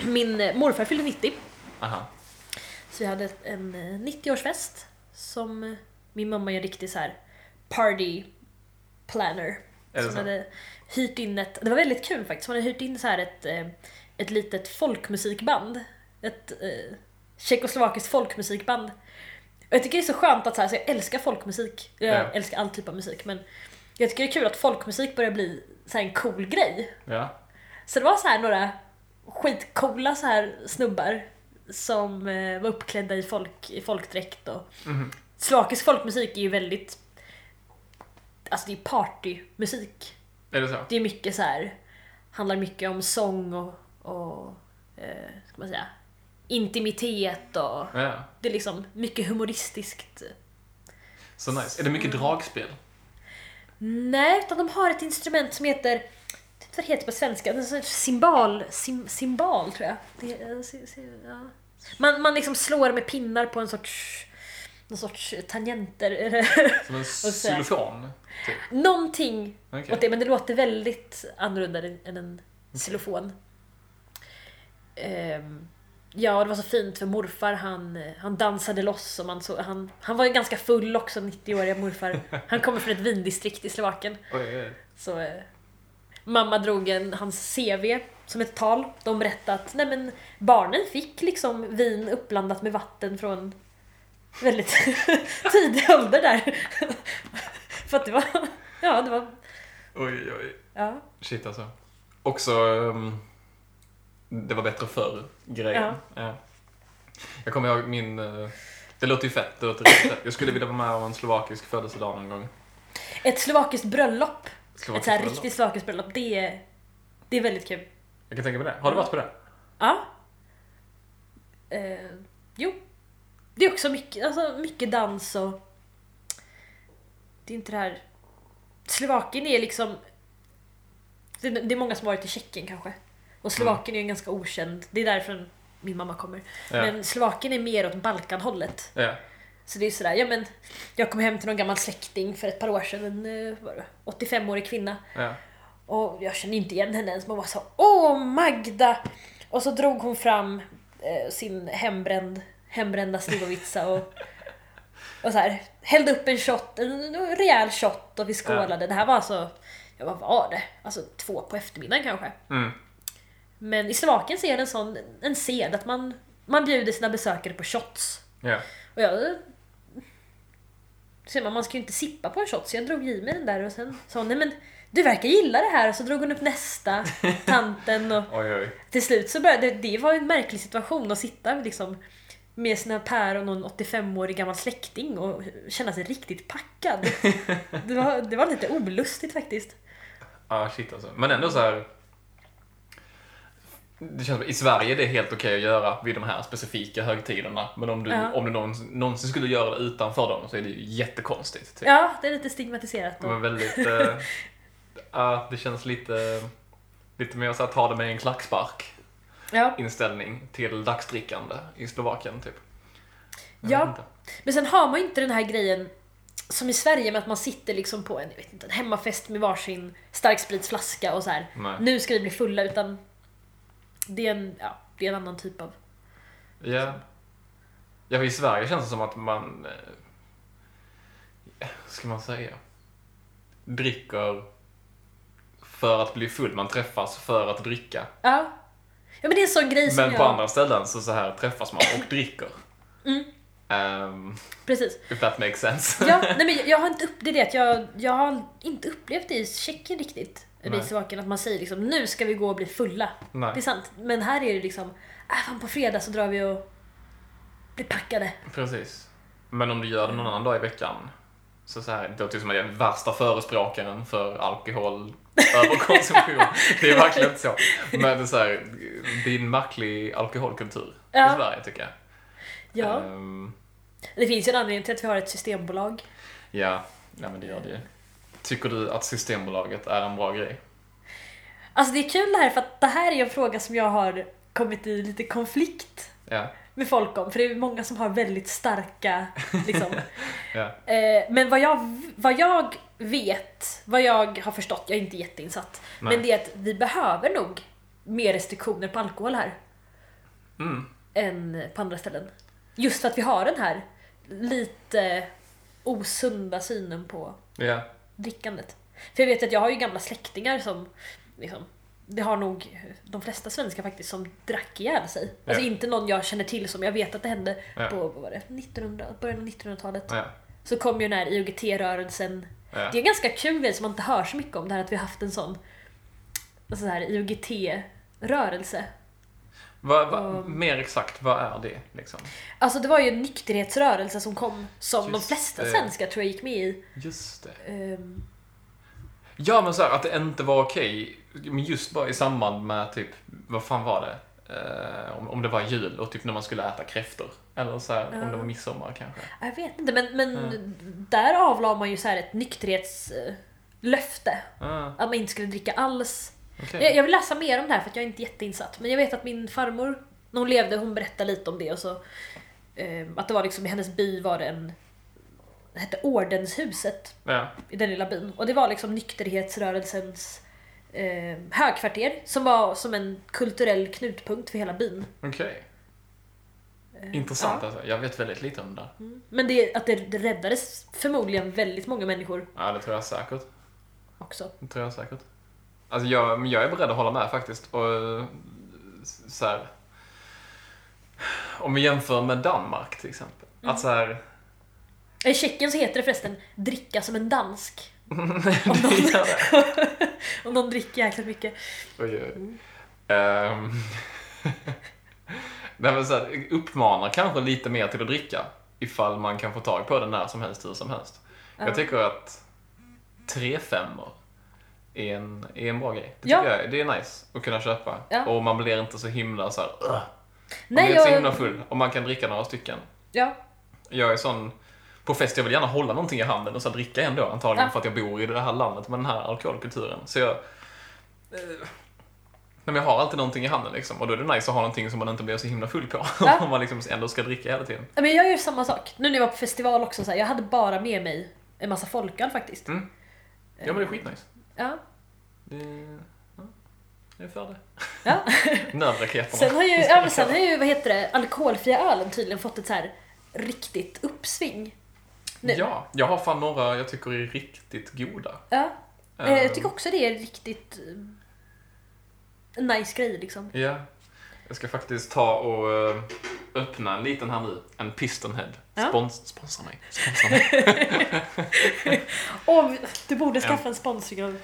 [SPEAKER 2] Min eh, morfar fyllde 90,
[SPEAKER 1] Aha.
[SPEAKER 2] Vi hade en eh, 90-årsfest som eh, min mamma är en riktig så här party planner. Som hade hyrt in ett, det var väldigt kul faktiskt, hon hade hyrt in så här ett, eh, ett litet folkmusikband. Ett eh, tjeckoslovakiskt folkmusikband. Och jag tycker det är så skönt att så här, så jag älskar folkmusik, jag
[SPEAKER 1] Ja.
[SPEAKER 2] älskar all typ av musik men jag tycker det är kul att folkmusik börjar bli så här en cool grej.
[SPEAKER 1] Ja.
[SPEAKER 2] Så det var så här några skitcoola så här snubbar som eh, var uppklädda i, folk, i folkdräkt och
[SPEAKER 1] Mhm.
[SPEAKER 2] Slovakisk folkmusik är ju väldigt Alltså det är partymusik.
[SPEAKER 1] Är det så?
[SPEAKER 2] Det är mycket så här handlar mycket om sång och, och eh, ska man säga, intimitet och
[SPEAKER 1] Ja.
[SPEAKER 2] det är liksom mycket humoristiskt.
[SPEAKER 1] Så nice. Är det mycket dragspel?
[SPEAKER 2] Nej, utan de har ett instrument som heter vad det heter på svenska? Det är så- Cymbal, sim, cymbal tror jag. Det, ja. Man, man liksom slår med pinnar på en sorts någon sorts tangenter.
[SPEAKER 1] Som en
[SPEAKER 2] så
[SPEAKER 1] xylofon. Typ.
[SPEAKER 2] Någonting
[SPEAKER 1] Okej.
[SPEAKER 2] åt det, men det låter väldigt annorlunda än en xylofon. Ehm, ja, det var så fint för morfar han, han dansade loss och man såg, han, han var ju ganska full också, 90-åriga morfar. Han kommer från ett vindistrikt i Slovakien.
[SPEAKER 1] Oj, oj.
[SPEAKER 2] Så eh, mamma drog en, hans CV som ett tal. De berättade att nej men, barnen fick liksom vin uppblandat med vatten från väldigt tidig ålder där. För att det var, ja det var,
[SPEAKER 1] oj, oj.
[SPEAKER 2] ja.
[SPEAKER 1] Shit alltså. Också, ehm, det var bättre förr, grejen. Ja. Jag kommer ihåg min, eh, det låter ju fett, det låter fett. Jag skulle vilja vara med om en slovakisk födelsedag någon gång.
[SPEAKER 2] Ett slovakiskt bröllop, ett
[SPEAKER 1] Slovakisk
[SPEAKER 2] så här
[SPEAKER 1] bröllop.
[SPEAKER 2] riktigt slovakiskt bröllop, det är, det är väldigt kul.
[SPEAKER 1] Jag kan tänka mig det. Har du varit på det?
[SPEAKER 2] Ja. Eh, jo. Det är också mycket, alltså, mycket dans och... Det är inte det här... Slovakien är liksom... Det, det är många som har varit i Tjeckien kanske. Och Slovakien är ju en ganska okänd, det är därifrån min mamma kommer.
[SPEAKER 1] Ja.
[SPEAKER 2] Men Slovakien är mer åt Balkanhållet.
[SPEAKER 1] Ja.
[SPEAKER 2] Så det är sådär, ja men... Jag kom hem till någon gammal släkting för ett par år sedan, en eh, vad var det, 85-årig kvinna.
[SPEAKER 1] ja.
[SPEAKER 2] Och jag kände inte igen henne ens, man var så Åh Magda! Och så drog hon fram eh, sin hembränd, hembrända Slivovica och, och så här, hällde upp en shot, en, rejäl shot och vi skålade. Det här var alltså, ja vad var det? Alltså två på eftermiddagen kanske.
[SPEAKER 1] Mm.
[SPEAKER 2] Men i Slovakien så är det en sån, en sed att man, man bjuder sina besökare på shots.
[SPEAKER 1] Ja.
[SPEAKER 2] Och jag... Ser man, man ska ju inte sippa på en shot så jag drog i mig den där och sen sa hon nej men du verkar gilla det här och så drog hon upp nästa, tanten och
[SPEAKER 1] Oj, oj.
[SPEAKER 2] till slut så började det, det var en märklig situation att sitta liksom med sina päron och en 85-årig gammal släkting och känna sig riktigt packad. Det var, det var lite olustigt faktiskt.
[SPEAKER 1] Ja, shit alltså. Men ändå så här. Det känns som, I Sverige är det helt okej att göra vid de här specifika högtiderna. Men om du,
[SPEAKER 2] Ja.
[SPEAKER 1] om du någonsin, någonsin skulle göra det utanför dem så är det ju jättekonstigt. Typ.
[SPEAKER 2] Ja, det är lite stigmatiserat.
[SPEAKER 1] Men
[SPEAKER 2] Och,
[SPEAKER 1] väldigt... eh, Ja, det känns lite... Lite mer så här, ta det med en klackspark
[SPEAKER 2] ja.
[SPEAKER 1] inställning till dagsdrickande i Slovakien typ. Jag
[SPEAKER 2] Ja. Men sen har man ju inte den här grejen som i Sverige med att man sitter liksom på en, jag vet inte, en hemmafest med varsin starkspritsflaska och så här.
[SPEAKER 1] Nej.
[SPEAKER 2] nu ska vi bli fulla utan det är en, ja, det är en annan typ av...
[SPEAKER 1] Ja. Ja, i Sverige känns det som att man... Eh, ska man säga? Dricker för att bli full. Man träffas för att dricka.
[SPEAKER 2] Ja. Ja men det är en sån grej som
[SPEAKER 1] Men
[SPEAKER 2] jag...
[SPEAKER 1] på andra ställen så, så här träffas man och dricker.
[SPEAKER 2] Mm.
[SPEAKER 1] Um,
[SPEAKER 2] Precis.
[SPEAKER 1] if that makes sense.
[SPEAKER 2] Ja, nej men jag- har inte upp, det är det jag, jag har inte upplevt det i Tjeckien riktigt. Slovakien att man säger liksom nu ska vi gå och bli fulla.
[SPEAKER 1] Nej,
[SPEAKER 2] Det är sant. Men här är det liksom, äh, fan på fredag så drar vi och blir packade.
[SPEAKER 1] precis. Men om du gör det någon annan dag i veckan så, så här, det låter ju som att jag är den värsta förespråkaren för alkohol överkonsumtion. det är verkligen inte så. Men det är, så här, det är en märklig alkoholkultur
[SPEAKER 2] Ja.
[SPEAKER 1] i Sverige tycker jag.
[SPEAKER 2] Ja.
[SPEAKER 1] Ehm,
[SPEAKER 2] Det finns ju en anledning till att vi har ett systembolag.
[SPEAKER 1] ja, nej, men det gör det ju. Tycker du att Systembolaget är en bra grej?
[SPEAKER 2] Alltså det är kul det här för att det här är en fråga som jag har kommit i lite konflikt
[SPEAKER 1] Ja,
[SPEAKER 2] med folk om. För det är många som har väldigt starka liksom.
[SPEAKER 1] ja,
[SPEAKER 2] eh, Men vad jag, vad jag vet, vad jag har förstått, jag är inte jätteinsatt.
[SPEAKER 1] Nej.
[SPEAKER 2] Men det är att vi behöver nog mer restriktioner på alkohol här.
[SPEAKER 1] mm,
[SPEAKER 2] än på andra ställen. Just för att vi har den här lite osunda synen på
[SPEAKER 1] ja,
[SPEAKER 2] drickandet. För jag vet att jag har ju gamla släktingar som liksom, det har nog de flesta svenskar faktiskt som drack ihjäl sig. Alltså
[SPEAKER 1] Ja.
[SPEAKER 2] inte någon jag känner till som jag vet att det hände
[SPEAKER 1] Ja.
[SPEAKER 2] på vad var det, 1900, början av 1900-talet.
[SPEAKER 1] ja,
[SPEAKER 2] Så kom ju den här IOGT-rörelsen.
[SPEAKER 1] ja.
[SPEAKER 2] Det är en ganska kul grej som man inte hör så mycket om, det här att vi har haft en sån alltså så här IOGT-rörelse.
[SPEAKER 1] Vad, vad,
[SPEAKER 2] Um.
[SPEAKER 1] mer exakt, vad är det liksom?
[SPEAKER 2] Alltså det var ju en nykterhetsrörelse som kom, som de
[SPEAKER 1] Just
[SPEAKER 2] flesta
[SPEAKER 1] det.
[SPEAKER 2] svenskar tror jag gick med i.
[SPEAKER 1] Just det.
[SPEAKER 2] Ehm,
[SPEAKER 1] Ja, men så här, att det inte var okej, men just bara i samband med typ, vad fan var det? Eh, om, om det var jul och typ när man skulle äta kräftor. Eller så här, om det var midsommar kanske.
[SPEAKER 2] jag vet inte, men, men där avlade man ju så här ett nykterhetslöfte. Att man inte skulle dricka alls.
[SPEAKER 1] okej.
[SPEAKER 2] Jag, jag vill läsa mer om det här för att jag är inte jätteinsatt. Men jag vet att min farmor, när hon levde, hon berättade lite om det och så eh, att det var liksom i hennes by var det en, det hette Ordenshuset
[SPEAKER 1] Ja.
[SPEAKER 2] i den lilla byn. Och det var liksom nykterhetsrörelsens eh, högkvarter som var som en kulturell knutpunkt för hela byn.
[SPEAKER 1] Okej.
[SPEAKER 2] Eh,
[SPEAKER 1] Intressant
[SPEAKER 2] ja.
[SPEAKER 1] alltså. Jag vet väldigt lite om det där.
[SPEAKER 2] Mm. Men det, att det, det räddades förmodligen väldigt många människor
[SPEAKER 1] Ja, det tror jag säkert.
[SPEAKER 2] också.
[SPEAKER 1] Det tror jag säkert. Alltså jag, men jag är beredd att hålla med faktiskt. Och eh, så här, Om vi jämför med Danmark till exempel.
[SPEAKER 2] Mm.
[SPEAKER 1] Att så här,
[SPEAKER 2] I Tjeckien så heter det förresten dricka som en dansk.
[SPEAKER 1] det gör det.
[SPEAKER 2] Om de dricker jäkligt mycket.
[SPEAKER 1] Oj, oj. Ehm, Nej men så här, uppmanar kanske lite mer till att dricka. Ifall man kan få tag på den när som helst, hur som helst.
[SPEAKER 2] Ja.
[SPEAKER 1] Jag tycker att tre femmor är en, är en bra grej. Det
[SPEAKER 2] Ja.
[SPEAKER 1] jag, det är nice att kunna köpa.
[SPEAKER 2] Ja.
[SPEAKER 1] Och man blir inte så himla så här. Man
[SPEAKER 2] Nej,
[SPEAKER 1] blir inte så himla
[SPEAKER 2] jag...
[SPEAKER 1] full. Och man kan dricka några stycken.
[SPEAKER 2] Ja,
[SPEAKER 1] Jag är sån, på fest, jag vill gärna hålla någonting i handen och så dricka ändå antagligen
[SPEAKER 2] Ja.
[SPEAKER 1] för att jag bor i det här landet med den här alkoholkulturen. Så jag... Eh, men jag har alltid någonting i handen liksom och då är det nice att ha någonting som man inte blir så himla full på.
[SPEAKER 2] Ja.
[SPEAKER 1] Om man liksom ändå ska dricka hela tiden.
[SPEAKER 2] men jag gör samma sak. Nu när jag var på festival också, så här, jag hade bara med mig en massa folköl faktiskt.
[SPEAKER 1] Mm. Ja men det är skitnice.
[SPEAKER 2] Ja.
[SPEAKER 1] Det, ja, jag är för det.
[SPEAKER 2] ja.
[SPEAKER 1] Nödraketerna.
[SPEAKER 2] Sen har ju, ja, men sen har ju vad heter det, alkoholfria ölen tydligen fått ett så här riktigt uppsving. Nu.
[SPEAKER 1] Ja, jag har fan några jag tycker är riktigt goda.
[SPEAKER 2] Ja. Eh, Jag tycker också det är riktigt eh, nice grej liksom.
[SPEAKER 1] Ja. Jag ska faktiskt ta och eh, öppna en liten här nu. En Pistonhead.
[SPEAKER 2] Ja.
[SPEAKER 1] Spons, sponsra mig. Sponsra mig.
[SPEAKER 2] Åh, du borde skaffa en sponsring av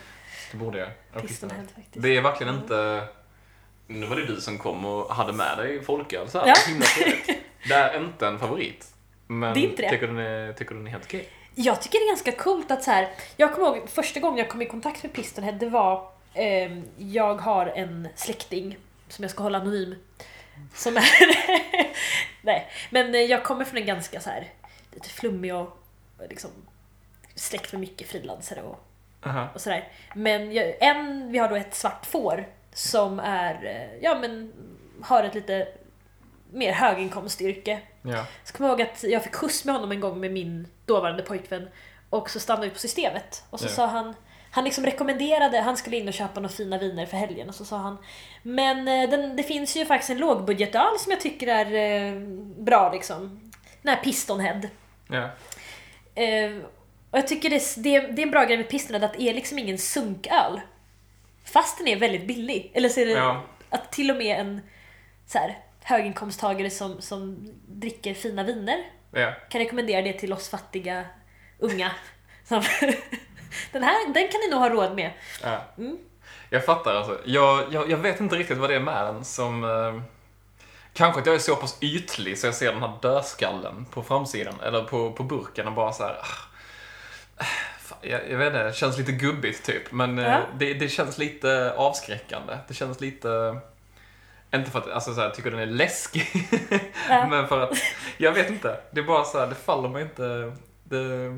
[SPEAKER 1] Det borde jag. av
[SPEAKER 2] Pistonhead faktiskt.
[SPEAKER 1] Det är verkligen inte... Nu var det du som kom och hade med dig folköl så här.
[SPEAKER 2] Ja.
[SPEAKER 1] Himla. Det är inte en favorit. Men
[SPEAKER 2] Det är inte det.
[SPEAKER 1] Tycker, den är, tycker den är helt okej?
[SPEAKER 2] Jag tycker det är ganska coolt att så här. jag kommer ihåg första gången jag kom i kontakt med Pistonhead, det var ehm, jag har en släkting som jag ska hålla anonym. Som är... Nej, men eh, jag kommer från en ganska så här lite flummig och liksom släkt med mycket frilansare och,
[SPEAKER 1] Aha.
[SPEAKER 2] och sådär. Men jag, en, vi har då ett svart får som är, eh, ja men har ett lite mer höginkomstyrke.
[SPEAKER 1] Ja.
[SPEAKER 2] Så kommer jag ihåg att jag fick skjuts med honom en gång med min dåvarande pojkvän och så stannade vi på systemet och så
[SPEAKER 1] Ja.
[SPEAKER 2] sa han han liksom rekommenderade, han skulle in och köpa några fina viner för helgen och så sa han Men eh, den, det finns ju faktiskt en lågbudgetöl som jag tycker är eh, bra liksom. Den här Pistonhead.
[SPEAKER 1] Ja.
[SPEAKER 2] Eh, och jag tycker det, det, det är en bra grej med Pistonhead att det är liksom ingen sunköl. Fast den är väldigt billig. Eller så är det
[SPEAKER 1] Ja.
[SPEAKER 2] att till och med en så här, höginkomsttagare som, som dricker fina viner
[SPEAKER 1] Ja.
[SPEAKER 2] kan rekommendera det till oss fattiga unga. Den här den kan ni nog ha råd med.
[SPEAKER 1] ja.
[SPEAKER 2] Mm.
[SPEAKER 1] Jag fattar alltså. Jag, jag, jag vet inte riktigt vad det är med den som... Eh, kanske att jag är så pass ytlig så jag ser den här dödskallen på framsidan, eller på, på burken och bara så här. ah, fan, Jag, jag vet inte, det känns lite gubbigt typ. Men eh,
[SPEAKER 2] Ja.
[SPEAKER 1] det, det känns lite avskräckande. Det känns lite... Inte för att alltså, så här, tycker den är läskig.
[SPEAKER 2] Ja.
[SPEAKER 1] men för att, jag vet inte. Det är bara så här, det faller mig inte... Det,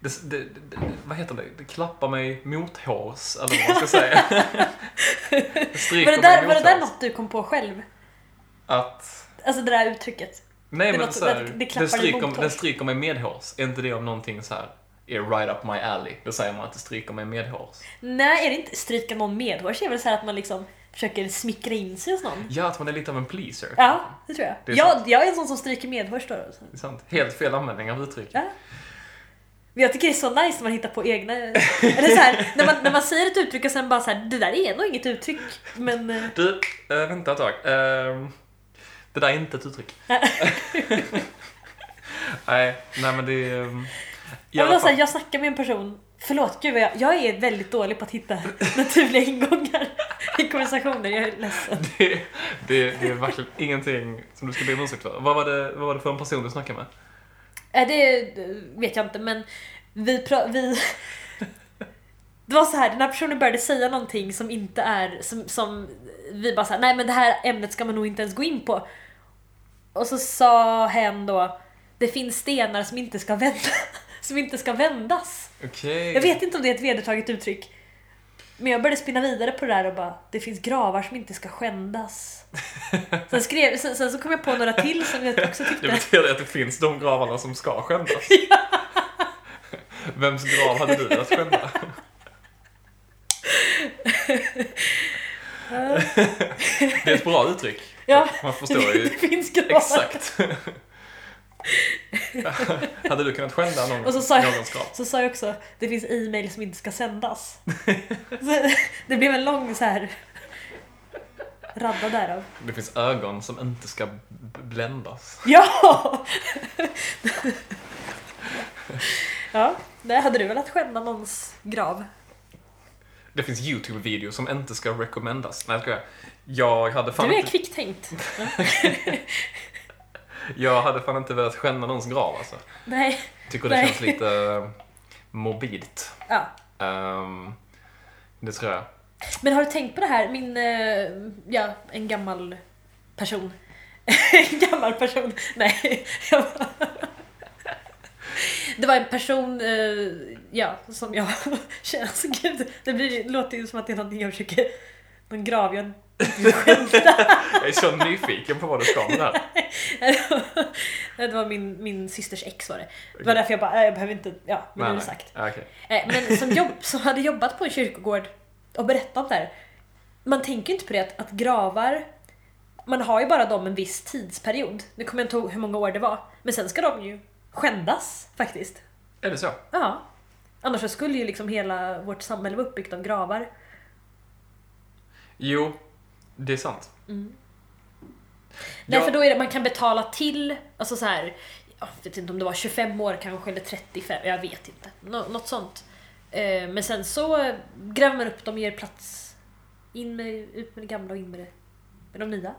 [SPEAKER 1] det, det, det, vad heter det? Det klappar mig mothårs, eller vad man ska säga. det
[SPEAKER 2] Var det, där, var det där något du kom på själv?
[SPEAKER 1] Att...
[SPEAKER 2] Alltså det där uttrycket?
[SPEAKER 1] Nej
[SPEAKER 2] Det
[SPEAKER 1] men
[SPEAKER 2] något-
[SPEAKER 1] så här,
[SPEAKER 2] det-
[SPEAKER 1] den, stryker, den stryker mig medhårs. Är inte det om någonting så här är right up my alley? Då säger man att det stryker mig medhårs.
[SPEAKER 2] Nej, är det inte stryka någon medhårs? Det är väl så att man liksom försöker smickra in sig hos någon?
[SPEAKER 1] Ja, att man är lite av en pleaser.
[SPEAKER 2] Ja, det tror jag.
[SPEAKER 1] Det är
[SPEAKER 2] jag,
[SPEAKER 1] sant.
[SPEAKER 2] jag är en sån som stryker medhårs då. Så.
[SPEAKER 1] Det är sant. Helt fel användning av uttryck.
[SPEAKER 2] Ja. Men jag tycker det är så nice när man hittar på egna... Eller så här, när, man, när man säger ett uttryck och sen bara så här, det där är nog inget uttryck. Men... eh,
[SPEAKER 1] Du, äh, vänta ett tag. Ehm, det där är inte ett uttryck. nej, nej men det är... Um,
[SPEAKER 2] Jag, vill säga, jag snackar med en person, förlåt gud jag, jag är väldigt dålig på att hitta naturliga ingångar i konversationer, jag är ledsen.
[SPEAKER 1] det, det, det är verkligen ingenting som du ska be om ursäkt för. Vad var, det, vad var det för en person du snackade med?
[SPEAKER 2] Äh, det vet jag inte men vi, pra- vi Det var så här, den här personen började säga någonting som inte är, som, som vi bara såhär, nej men det här ämnet ska man nog inte ens gå in på. Och så sa hen då, det finns stenar som inte ska vända, som inte ska vändas.
[SPEAKER 1] Okej.
[SPEAKER 2] Jag vet inte om det är ett vedertaget uttryck. Men jag började spinna vidare på det där och bara, det finns gravar som inte ska skändas. Sen, skrev, sen, sen så kom jag på några till som jag också
[SPEAKER 1] Det
[SPEAKER 2] tyckte...
[SPEAKER 1] betyder att det finns de gravarna som ska skändas. Vems grav hade du velat skända? Det är ett bra uttryck.
[SPEAKER 2] Ja,
[SPEAKER 1] Man förstår ju
[SPEAKER 2] det finns gravar.
[SPEAKER 1] exakt. hade du kunnat skända någon,
[SPEAKER 2] Och så sa jag-? Så sa jag också, det finns e-mail som inte ska sändas. Så det blev en lång så här radda därav.
[SPEAKER 1] Det finns ögon som inte ska bländas.
[SPEAKER 2] Ja! Ja, där hade du velat skända någons grav?
[SPEAKER 1] Det finns YouTube-videos som inte ska recommendas. Nej, jag. Jag hade fan
[SPEAKER 2] Du är
[SPEAKER 1] inte,
[SPEAKER 2] kvicktänkt.
[SPEAKER 1] Jag hade fan inte velat skända någons grav alltså.
[SPEAKER 2] Nej.
[SPEAKER 1] Tycker det
[SPEAKER 2] Nej.
[SPEAKER 1] känns lite eh, morbidt.
[SPEAKER 2] Ja.
[SPEAKER 1] Ehm, det tror jag.
[SPEAKER 2] Men har du tänkt på det här? Min, eh, ja, en gammal person. en gammal person. Nej. Det var en person, eh, ja, som jag känner, alltså gud, det blir, låter ju som att det är någonting jag försöker, någon grav jag inte vill skämta.
[SPEAKER 1] Jag är så nyfiken på vad du ska med det här.
[SPEAKER 2] Det var min, min systers ex var det. Det var därför jag bara, äh, jag behöver inte, ja, men nu är det sagt.
[SPEAKER 1] Okej.
[SPEAKER 2] Eh, Men som, jobb, som hade jobbat på en kyrkogård och berättat om det här. Man tänker ju inte på det att, att gravar, man har ju bara dem en viss tidsperiod. Nu kommer jag inte ihåg hur många år det var. Men sen ska de ju skändas faktiskt.
[SPEAKER 1] Är det så?
[SPEAKER 2] Ja. Annars så skulle ju liksom hela vårt samhälle vara uppbyggt av gravar.
[SPEAKER 1] Jo, det är sant.
[SPEAKER 2] Därför
[SPEAKER 1] Ja.
[SPEAKER 2] då är det, man kan betala till, alltså så här, jag vet inte om det var 25 år kanske eller 35, jag vet inte. Nå, något sånt. Eh, men sen så eh, gräver man upp dem och ger plats. In med, ut med det gamla och in med det med de nya.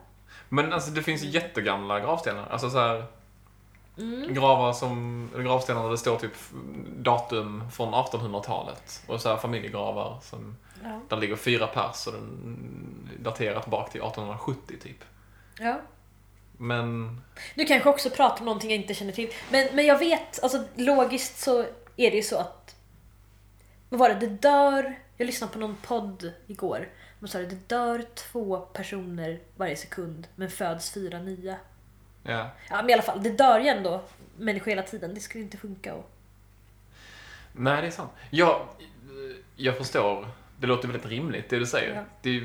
[SPEAKER 1] Men alltså det finns ju jättegamla gravstenar. Alltså så här,
[SPEAKER 2] Mm.
[SPEAKER 1] gravar som, gravstenar där det står typ datum från 1800-talet. Och så här familjegravar som,
[SPEAKER 2] Ja.
[SPEAKER 1] där ligger fyra pers och den daterat bak till 1870 typ.
[SPEAKER 2] ja.
[SPEAKER 1] Men,
[SPEAKER 2] Nu kanske också pratar om någonting jag inte känner till. Men, men jag vet, alltså logiskt så är det ju så att... Vad var det? Det dör... Jag lyssnade på någon podd igår. De sa det, det dör två personer varje sekund men föds fyra nya.
[SPEAKER 1] ja.
[SPEAKER 2] Ja men i alla fall, det dör ju ändå människor hela tiden. Det skulle inte funka. Och...
[SPEAKER 1] Nej, det är sant. Jag, jag förstår. Det låter väldigt rimligt det du säger.
[SPEAKER 2] Ja.
[SPEAKER 1] Det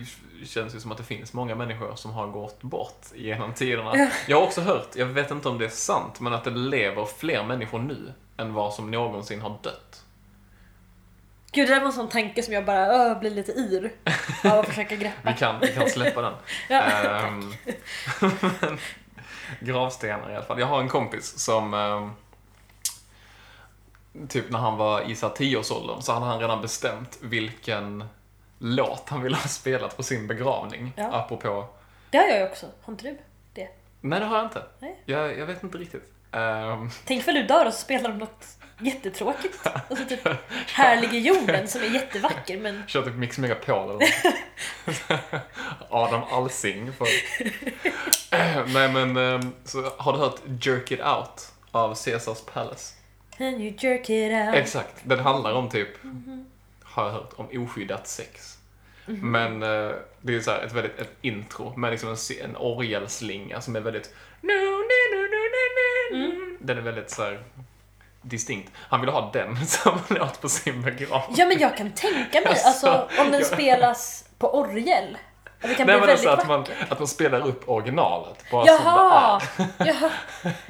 [SPEAKER 1] känns ju som att det finns många människor som har gått bort genom tiderna.
[SPEAKER 2] Ja.
[SPEAKER 1] Jag har också hört, jag vet inte om det är sant, men att det lever fler människor nu än vad som någonsin har dött.
[SPEAKER 2] Gud, det där var en sån tanke som jag bara öh, blir lite yr av att försöka greppa.
[SPEAKER 1] Vi kan, vi kan släppa den.
[SPEAKER 2] Ja.
[SPEAKER 1] Men, gravstenar i alla fall. Jag har en kompis som ehm, Typ när han var i så här 10-årsåldern så hade han redan bestämt vilken låt han ville ha spelat på sin begravning.
[SPEAKER 2] Ja.
[SPEAKER 1] Apropå...
[SPEAKER 2] Det har jag ju också. Har inte du det?
[SPEAKER 1] Nej, det har jag inte.
[SPEAKER 2] Nej.
[SPEAKER 1] Jag, jag vet inte riktigt. Ehm,
[SPEAKER 2] Tänk väl du dör och så spelar de något jättetråkigt. Alltså typ Härlige jorden som är jättevacker men
[SPEAKER 1] Kör typ Mix Megapol eller. Adam Alsing. För... Nej men, ehm, så har du hört Jerk It Out av Caesars Palace?
[SPEAKER 2] And you jerk it out.
[SPEAKER 1] Exakt, den handlar om typ, har jag hört, om oskyddat sex. Men eh, det är så här ett väldigt ett intro med liksom en, en orgelslinga som är väldigt nu, nu, nu, nu, nu, nu. Den är väldigt så här distinkt. Han ville ha den som låt på sin begravning.
[SPEAKER 2] Ja men jag kan tänka mig,
[SPEAKER 1] Alltså,
[SPEAKER 2] alltså om den
[SPEAKER 1] jag-
[SPEAKER 2] spelas på orgel. Det kan
[SPEAKER 1] Nej
[SPEAKER 2] bli
[SPEAKER 1] men alltså
[SPEAKER 2] väldigt
[SPEAKER 1] att man,
[SPEAKER 2] vackert.
[SPEAKER 1] att man spelar upp originalet. Bara
[SPEAKER 2] Jaha!
[SPEAKER 1] som det är.
[SPEAKER 2] Jaha!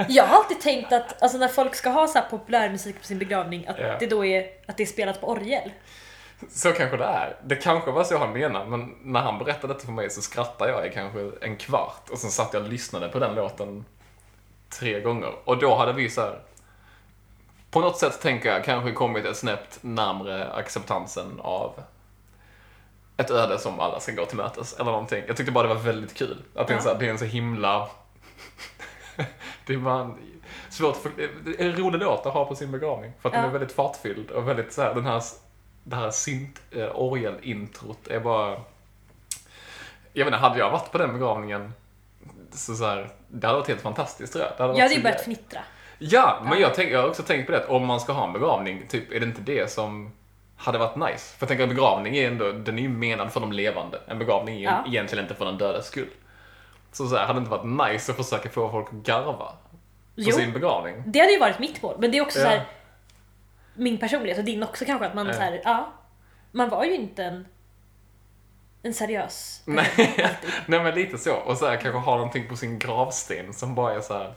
[SPEAKER 2] Jag har alltid tänkt att alltså, när folk ska ha så här populärmusik på sin begravning, att
[SPEAKER 1] Ja.
[SPEAKER 2] det då är att det är spelat på orgel.
[SPEAKER 1] Så kanske det är. Det kanske var så han menade, men när han berättade detta för mig så skrattade jag i kanske en kvart och sen satt jag och lyssnade på den låten tre gånger. Och då hade vi så här. På något sätt tänker jag kanske kommit ett snäpp närmre acceptansen av ett öde som alla ska gå till mötes eller någonting. Jag tyckte bara det var väldigt kul. Att det, är en så här, det är en så himla... det är bara en... svårt för... en rolig låt att ha på sin begravning. För att den
[SPEAKER 2] Ja.
[SPEAKER 1] är väldigt fartfylld och väldigt så här, den här det här synt eh, orgel-introt är bara... Jag menar, hade jag varit på den begravningen så, så här, det hade varit helt fantastiskt tror jag. Det hade
[SPEAKER 2] Jag hade ju börjat fnittra.
[SPEAKER 1] Ja, men jag, tänk, jag har också tänkt på det att om man ska ha en begravning, typ, är det inte det som hade varit nice. För jag tänker en begravning är ändå, den är ju menad för de levande. En begravning är ju
[SPEAKER 2] Ja.
[SPEAKER 1] egentligen inte för den dödes skull. Så, så här, hade det inte varit nice att försöka få folk att garva på
[SPEAKER 2] Jo,
[SPEAKER 1] sin begravning?
[SPEAKER 2] det hade ju varit mitt mål. Men det är också
[SPEAKER 1] Ja.
[SPEAKER 2] så här, min personlighet och din också kanske, att man
[SPEAKER 1] Ja.
[SPEAKER 2] så här, ja, man var ju inte en, en seriös
[SPEAKER 1] Nej. Nej men lite så. Och så här, kanske ha någonting på sin gravsten som bara är så här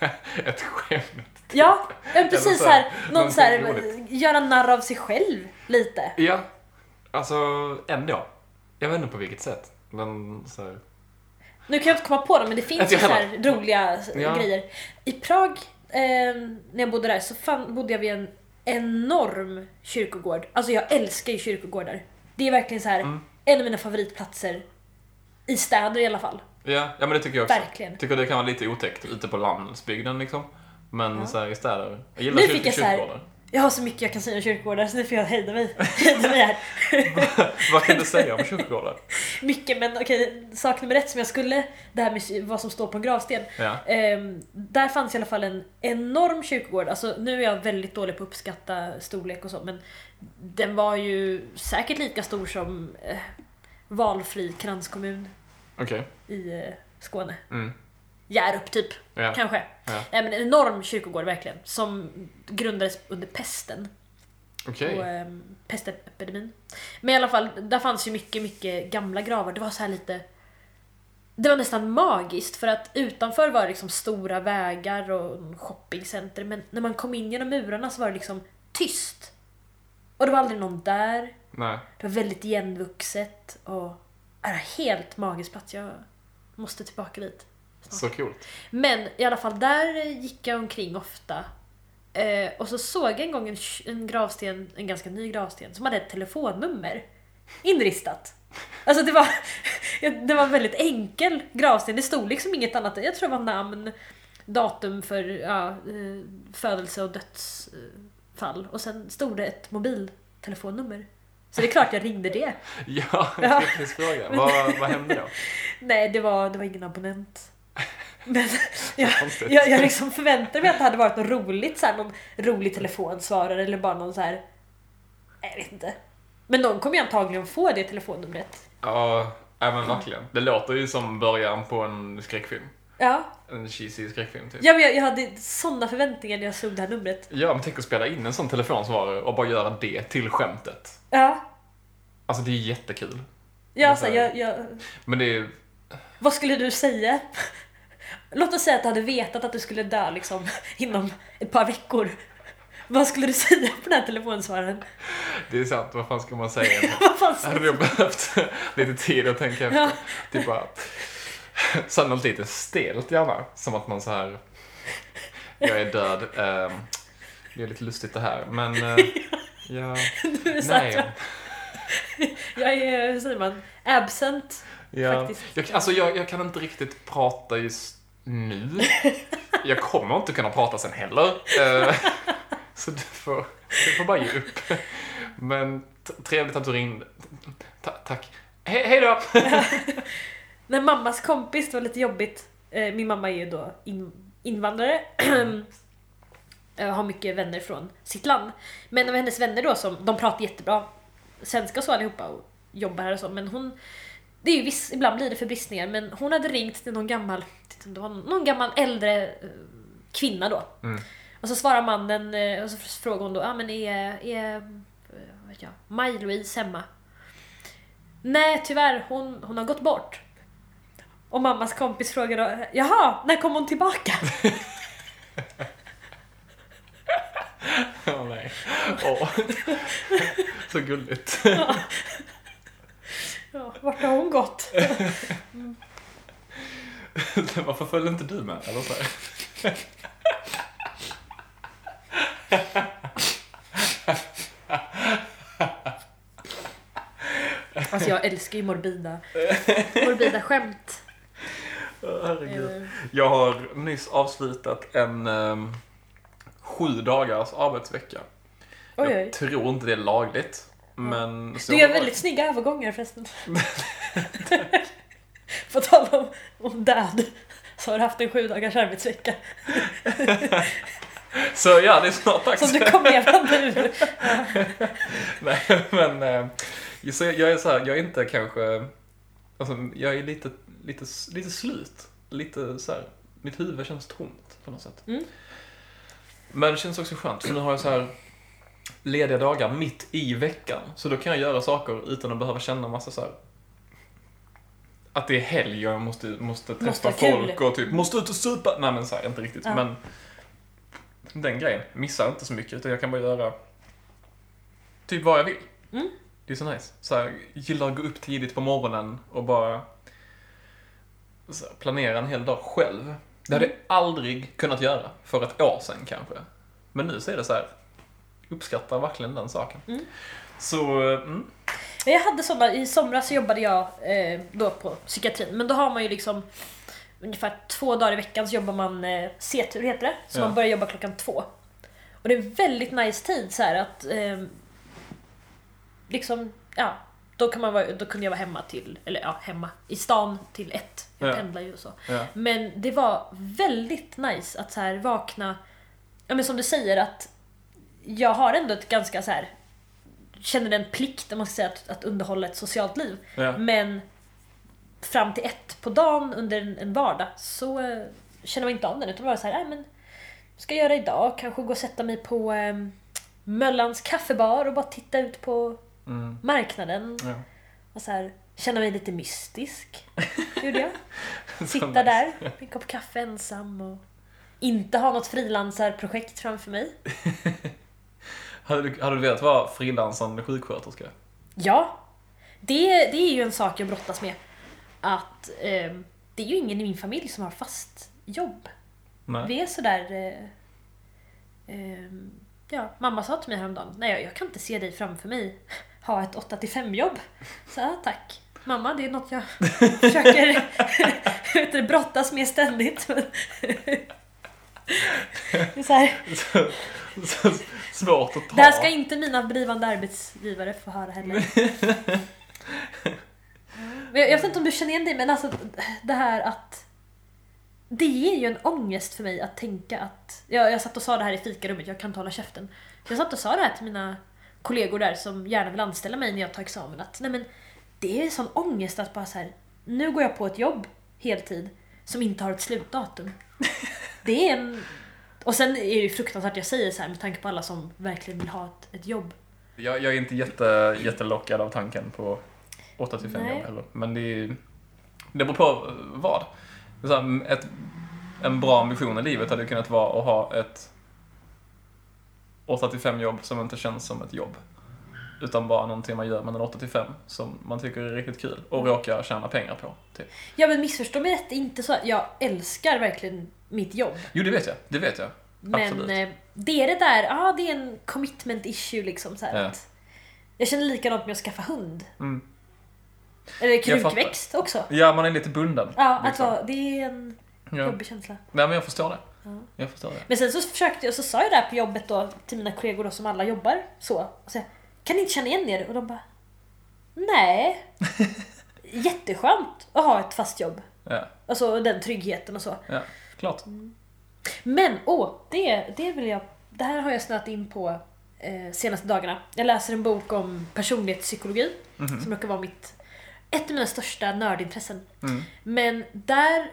[SPEAKER 1] ett skämt.
[SPEAKER 2] Ja, men precis så här, någon så här, göra narr av sig själv lite.
[SPEAKER 1] Ja, alltså ändå. Jag vet inte på vilket sätt. Men så här,
[SPEAKER 2] Nu kan jag inte komma på dem, men det finns ju så här roliga
[SPEAKER 1] Ja.
[SPEAKER 2] grejer. I Prag, eh, när jag bodde där, så fan, bodde jag vid en enorm kyrkogård. Alltså jag älskar ju kyrkogårdar. Det är verkligen så här
[SPEAKER 1] Mm.
[SPEAKER 2] en av mina favoritplatser. I städer i alla fall.
[SPEAKER 1] Ja, ja, men det tycker jag också.
[SPEAKER 2] Verkligen.
[SPEAKER 1] Tycker det kan vara lite otäckt ute på landsbygden liksom. Men
[SPEAKER 2] Ja.
[SPEAKER 1] så här, i städer. Jag gillar
[SPEAKER 2] Nu
[SPEAKER 1] kyr-
[SPEAKER 2] fick jag så här-
[SPEAKER 1] kyrkogårdar.
[SPEAKER 2] Jag har så mycket jag kan säga om kyrkogårdar så nu får jag hejda mig. hejda mig här.
[SPEAKER 1] Vad kan du säga om kyrkogårdar?
[SPEAKER 2] Mycket, men okej, sak nummer ett som jag skulle, det här med vad som står på en gravsten.
[SPEAKER 1] Ja.
[SPEAKER 2] Ehm, där fanns i alla fall en enorm kyrkogård. Alltså, nu är jag väldigt dålig på att uppskatta storlek och så, men den var ju säkert lika stor som eh, valfri kranskommun
[SPEAKER 1] Okej.
[SPEAKER 2] i eh, Skåne.
[SPEAKER 1] Mm.
[SPEAKER 2] Hjärup typ,
[SPEAKER 1] Ja.
[SPEAKER 2] kanske.
[SPEAKER 1] Ja.
[SPEAKER 2] Nej, men en enorm kyrkogård verkligen, som grundades under pesten. Och um, pestepidemin. Men i alla fall, där fanns ju mycket, mycket gamla gravar. Det var så här lite... Det var nästan magiskt för att utanför var det liksom stora vägar och en shoppingcenter men när man kom in genom murarna så var det liksom tyst. Och det var aldrig någon där.
[SPEAKER 1] Nej.
[SPEAKER 2] Det var väldigt igenvuxet och... Det var helt magisk plats. Jag måste tillbaka dit.
[SPEAKER 1] Så coolt.
[SPEAKER 2] Men i alla fall, där gick jag omkring ofta. Eh, och så såg jag en gång en, en gravsten, en ganska ny gravsten, som hade ett telefonnummer inristat. Alltså det var, det var en väldigt enkel gravsten. Det stod liksom inget annat. Jag tror det var namn, datum för ja, eh, födelse och dödsfall. Och sen stod det ett mobiltelefonnummer. Så det är klart jag ringde det.
[SPEAKER 1] Ja,
[SPEAKER 2] Ja.
[SPEAKER 1] fråga. Vad, vad hände då?
[SPEAKER 2] Nej, det var, det var ingen abonnent. Men jag, jag, jag liksom förväntade mig att det hade varit något roligt, så här, någon rolig telefonsvarare eller bara någon så här. Jag vet inte. Men någon kommer ju antagligen få det telefonnumret.
[SPEAKER 1] Ja, ja, men verkligen. Det låter ju som början på en skräckfilm.
[SPEAKER 2] Ja,
[SPEAKER 1] En cheesy skräckfilm typ.
[SPEAKER 2] ja men jag, jag hade sådana förväntningar när jag såg det här numret.
[SPEAKER 1] Ja, men tänk att spela in en sån telefonsvarare och bara göra det till skämtet.
[SPEAKER 2] Ja,
[SPEAKER 1] Alltså det är jättekul.
[SPEAKER 2] ja så här, jag, jag,
[SPEAKER 1] Men det är...
[SPEAKER 2] vad skulle du säga? Låt oss säga att du hade vetat att du skulle dö liksom inom ett par veckor. Vad skulle du säga på den här telefonsvararen?
[SPEAKER 1] Det är sant, vad fan ska man säga?
[SPEAKER 2] Vad fan
[SPEAKER 1] Jag hade nog behövt lite tid att tänka efter.
[SPEAKER 2] Ja.
[SPEAKER 1] Typ bara... Så något lite stelt gärna. Som att man så här... Jag är död. ehm, det är lite lustigt det här, men... eh, ja,
[SPEAKER 2] Du är så här,
[SPEAKER 1] nej.
[SPEAKER 2] Jag är, hur säger man, absent.
[SPEAKER 1] Ja.
[SPEAKER 2] Faktiskt.
[SPEAKER 1] Jag, alltså jag, jag kan inte riktigt prata just nu. Jag kommer inte kunna prata sen heller. Eh, Så du får, du får bara ge upp. Men trevligt att du ringde. Ta, tack. He, hej då!
[SPEAKER 2] När mammas kompis, det var lite jobbigt. Eh, Min mamma är ju då in, invandrare. Eh, har mycket vänner från sitt land. Men av hennes vänner då, som, de pratar jättebra svenska så allihopa och jobbar här och så. Men hon, det är ju viss, ibland blir det förbristningar. Men hon hade ringt till någon gammal, det var någon gammal äldre eh, kvinna då.
[SPEAKER 1] Mm.
[SPEAKER 2] Och så svarar mannen eh, och så frågar hon då, ja ah, men är, är Maj-Louise hemma? Nej tyvärr, hon, hon har gått bort. Och mammas kompis frågar då, jaha, när kom hon tillbaka?
[SPEAKER 1] Åh nej. Åh. Så gulligt.
[SPEAKER 2] Ja, vart har hon gått?
[SPEAKER 1] Varför följde inte du med? Eller så?
[SPEAKER 2] Alltså jag älskar ju morbida, morbida skämt.
[SPEAKER 1] Herregud.
[SPEAKER 2] Eh,
[SPEAKER 1] Jag har nyss avslutat en um, sju dagars arbetsvecka.
[SPEAKER 2] Oj,
[SPEAKER 1] Jag
[SPEAKER 2] oj.
[SPEAKER 1] tror inte det är lagligt. Men
[SPEAKER 2] Du gör väldigt snygga övergångar förresten. På tal om, om död, så har du haft en sju dagars arbetsvecka.
[SPEAKER 1] Så ja, det är snart dags.
[SPEAKER 2] Som du kom levande ur.
[SPEAKER 1] Nej, men eh, så jag jag är så här, jag är inte kanske, alltså jag är lite, lite, lite slut. Lite så här, mitt huvud känns tomt på något sätt.
[SPEAKER 2] Mm.
[SPEAKER 1] Men det känns också skönt, för nu har jag så här lediga dagar mitt i veckan. Så då kan jag göra saker utan att behöva känna massa så här att det är helg och jag måste, måste träffa
[SPEAKER 2] Måste ha kul.
[SPEAKER 1] folk och typ måste ut och supa. Nej men så här, inte riktigt.
[SPEAKER 2] Ja.
[SPEAKER 1] Men den grejen missar inte så mycket utan jag kan bara göra typ vad jag vill.
[SPEAKER 2] Mm.
[SPEAKER 1] Det är så nice. Så här, gillar att gå upp tidigt på morgonen och bara så här, planera en hel dag själv. Det hade jag aldrig kunnat göra för ett år sedan kanske. Men nu så är det så här, uppskattar verkligen den saken.
[SPEAKER 2] Mm.
[SPEAKER 1] Så, mm,
[SPEAKER 2] Jag hade sådana, i somras så jobbade jag eh, då på psykiatrin, men då har man ju liksom ungefär två dagar i veckan så jobbar man eh, C-tur heter det, så
[SPEAKER 1] Ja.
[SPEAKER 2] man börjar jobba klockan två. Och det är väldigt nice tid så här att eh, liksom, ja, då, kan man vara, då kunde jag vara hemma till, eller ja, hemma i stan till ett. Jag
[SPEAKER 1] Ja.
[SPEAKER 2] pendlar ju och så.
[SPEAKER 1] ja.
[SPEAKER 2] Men det var väldigt nice att så här vakna, ja men som du säger att jag har ändå ett ganska så här känner en plikt, om man ska säga, att, att underhålla ett socialt liv.
[SPEAKER 1] ja.
[SPEAKER 2] Men fram till ett på dagen under en, en vardag så eh, känner man inte av den utan bara så här, men ska jag göra idag? Kanske gå och sätta mig på eh, Möllans kaffebar och bara titta ut på
[SPEAKER 1] Mm,
[SPEAKER 2] marknaden
[SPEAKER 1] ja.
[SPEAKER 2] och så här, känna mig lite mystisk. Gjorde jag. Sitta
[SPEAKER 1] nice.
[SPEAKER 2] där, med en kopp kaffe ensam och inte ha något frilansarprojekt framför mig.
[SPEAKER 1] Hade du, hade du velat vara frilansande sjuksköterska?
[SPEAKER 2] Ja, det, det är ju en sak jag brottas med. Att eh, det är ju ingen i min familj som har fast jobb.
[SPEAKER 1] Nej.
[SPEAKER 2] Vi är sådär... Eh, eh, ja, mamma sa till mig häromdagen, nej jag, jag kan inte se dig framför mig ha ett 8-5 jobb. Så ja, tack. Mamma, det är något jag försöker vet brottas med ständigt. Det är så här,
[SPEAKER 1] Så, svårt att ta.
[SPEAKER 2] det här ska inte mina blivande arbetsgivare få höra heller. Jag vet inte om du känner igen dig, men alltså det här att det ger ju en ångest för mig att tänka att... Jag, jag satt och sa det här i fikarummet, jag kan inte hålla käften. Jag satt och sa det här till mina kollegor där som gärna vill anställa mig när jag tar examen. Att nej men, det är sån ångest att bara så här, nu går jag på ett jobb heltid som inte har ett slutdatum. Det är en... Och sen är det ju fruktansvärt jag säger så här med tanke på alla som verkligen vill ha ett, ett jobb.
[SPEAKER 1] Jag, jag är inte jätte, jättelockad av tanken på 8 till 5
[SPEAKER 2] Nej.
[SPEAKER 1] jobb heller. Men det, är, det beror på vad. Här, ett, en bra ambition i livet hade kunnat vara att ha ett 8 till 5 jobb som inte känns som ett jobb. Utan bara någonting man gör mellan 8 till 5 som man tycker är riktigt kul och råkar tjäna pengar på. Typ.
[SPEAKER 2] Ja men missförstå mig rätt, inte så att jag älskar verkligen mitt jobb.
[SPEAKER 1] Jo, det vet jag. Det vet jag.
[SPEAKER 2] Men
[SPEAKER 1] Absolut.
[SPEAKER 2] eh, det är det där, ja det är en commitment issue liksom så
[SPEAKER 1] Ja.
[SPEAKER 2] att Jag känner likadant med att skaffa hund.
[SPEAKER 1] Mm.
[SPEAKER 2] Eller krukväxt också.
[SPEAKER 1] Ja, man är lite bunden.
[SPEAKER 2] Ja,
[SPEAKER 1] liksom.
[SPEAKER 2] vara, det är en
[SPEAKER 1] Ja.
[SPEAKER 2] jobbig känsla.
[SPEAKER 1] Nej, men jag förstår det.
[SPEAKER 2] Ja.
[SPEAKER 1] Jag förstår det.
[SPEAKER 2] Men sen så försökte jag, så sa jag det här på jobbet då till mina kollegor då, som alla jobbar så. Och så, jag, kan ni inte känna igen er? Och de bara Nej. Jätteskönt att ha ett fast jobb.
[SPEAKER 1] Ja,
[SPEAKER 2] Alltså den tryggheten och så.
[SPEAKER 1] ja klart.
[SPEAKER 2] Men åh, det, det vill jag... Det här har jag snöat in på eh, senaste dagarna. Jag läser en bok om personlighetspsykologi
[SPEAKER 1] Mhm.
[SPEAKER 2] som råkar vara mitt, ett av mina största nördintressen.
[SPEAKER 1] Mm.
[SPEAKER 2] Men där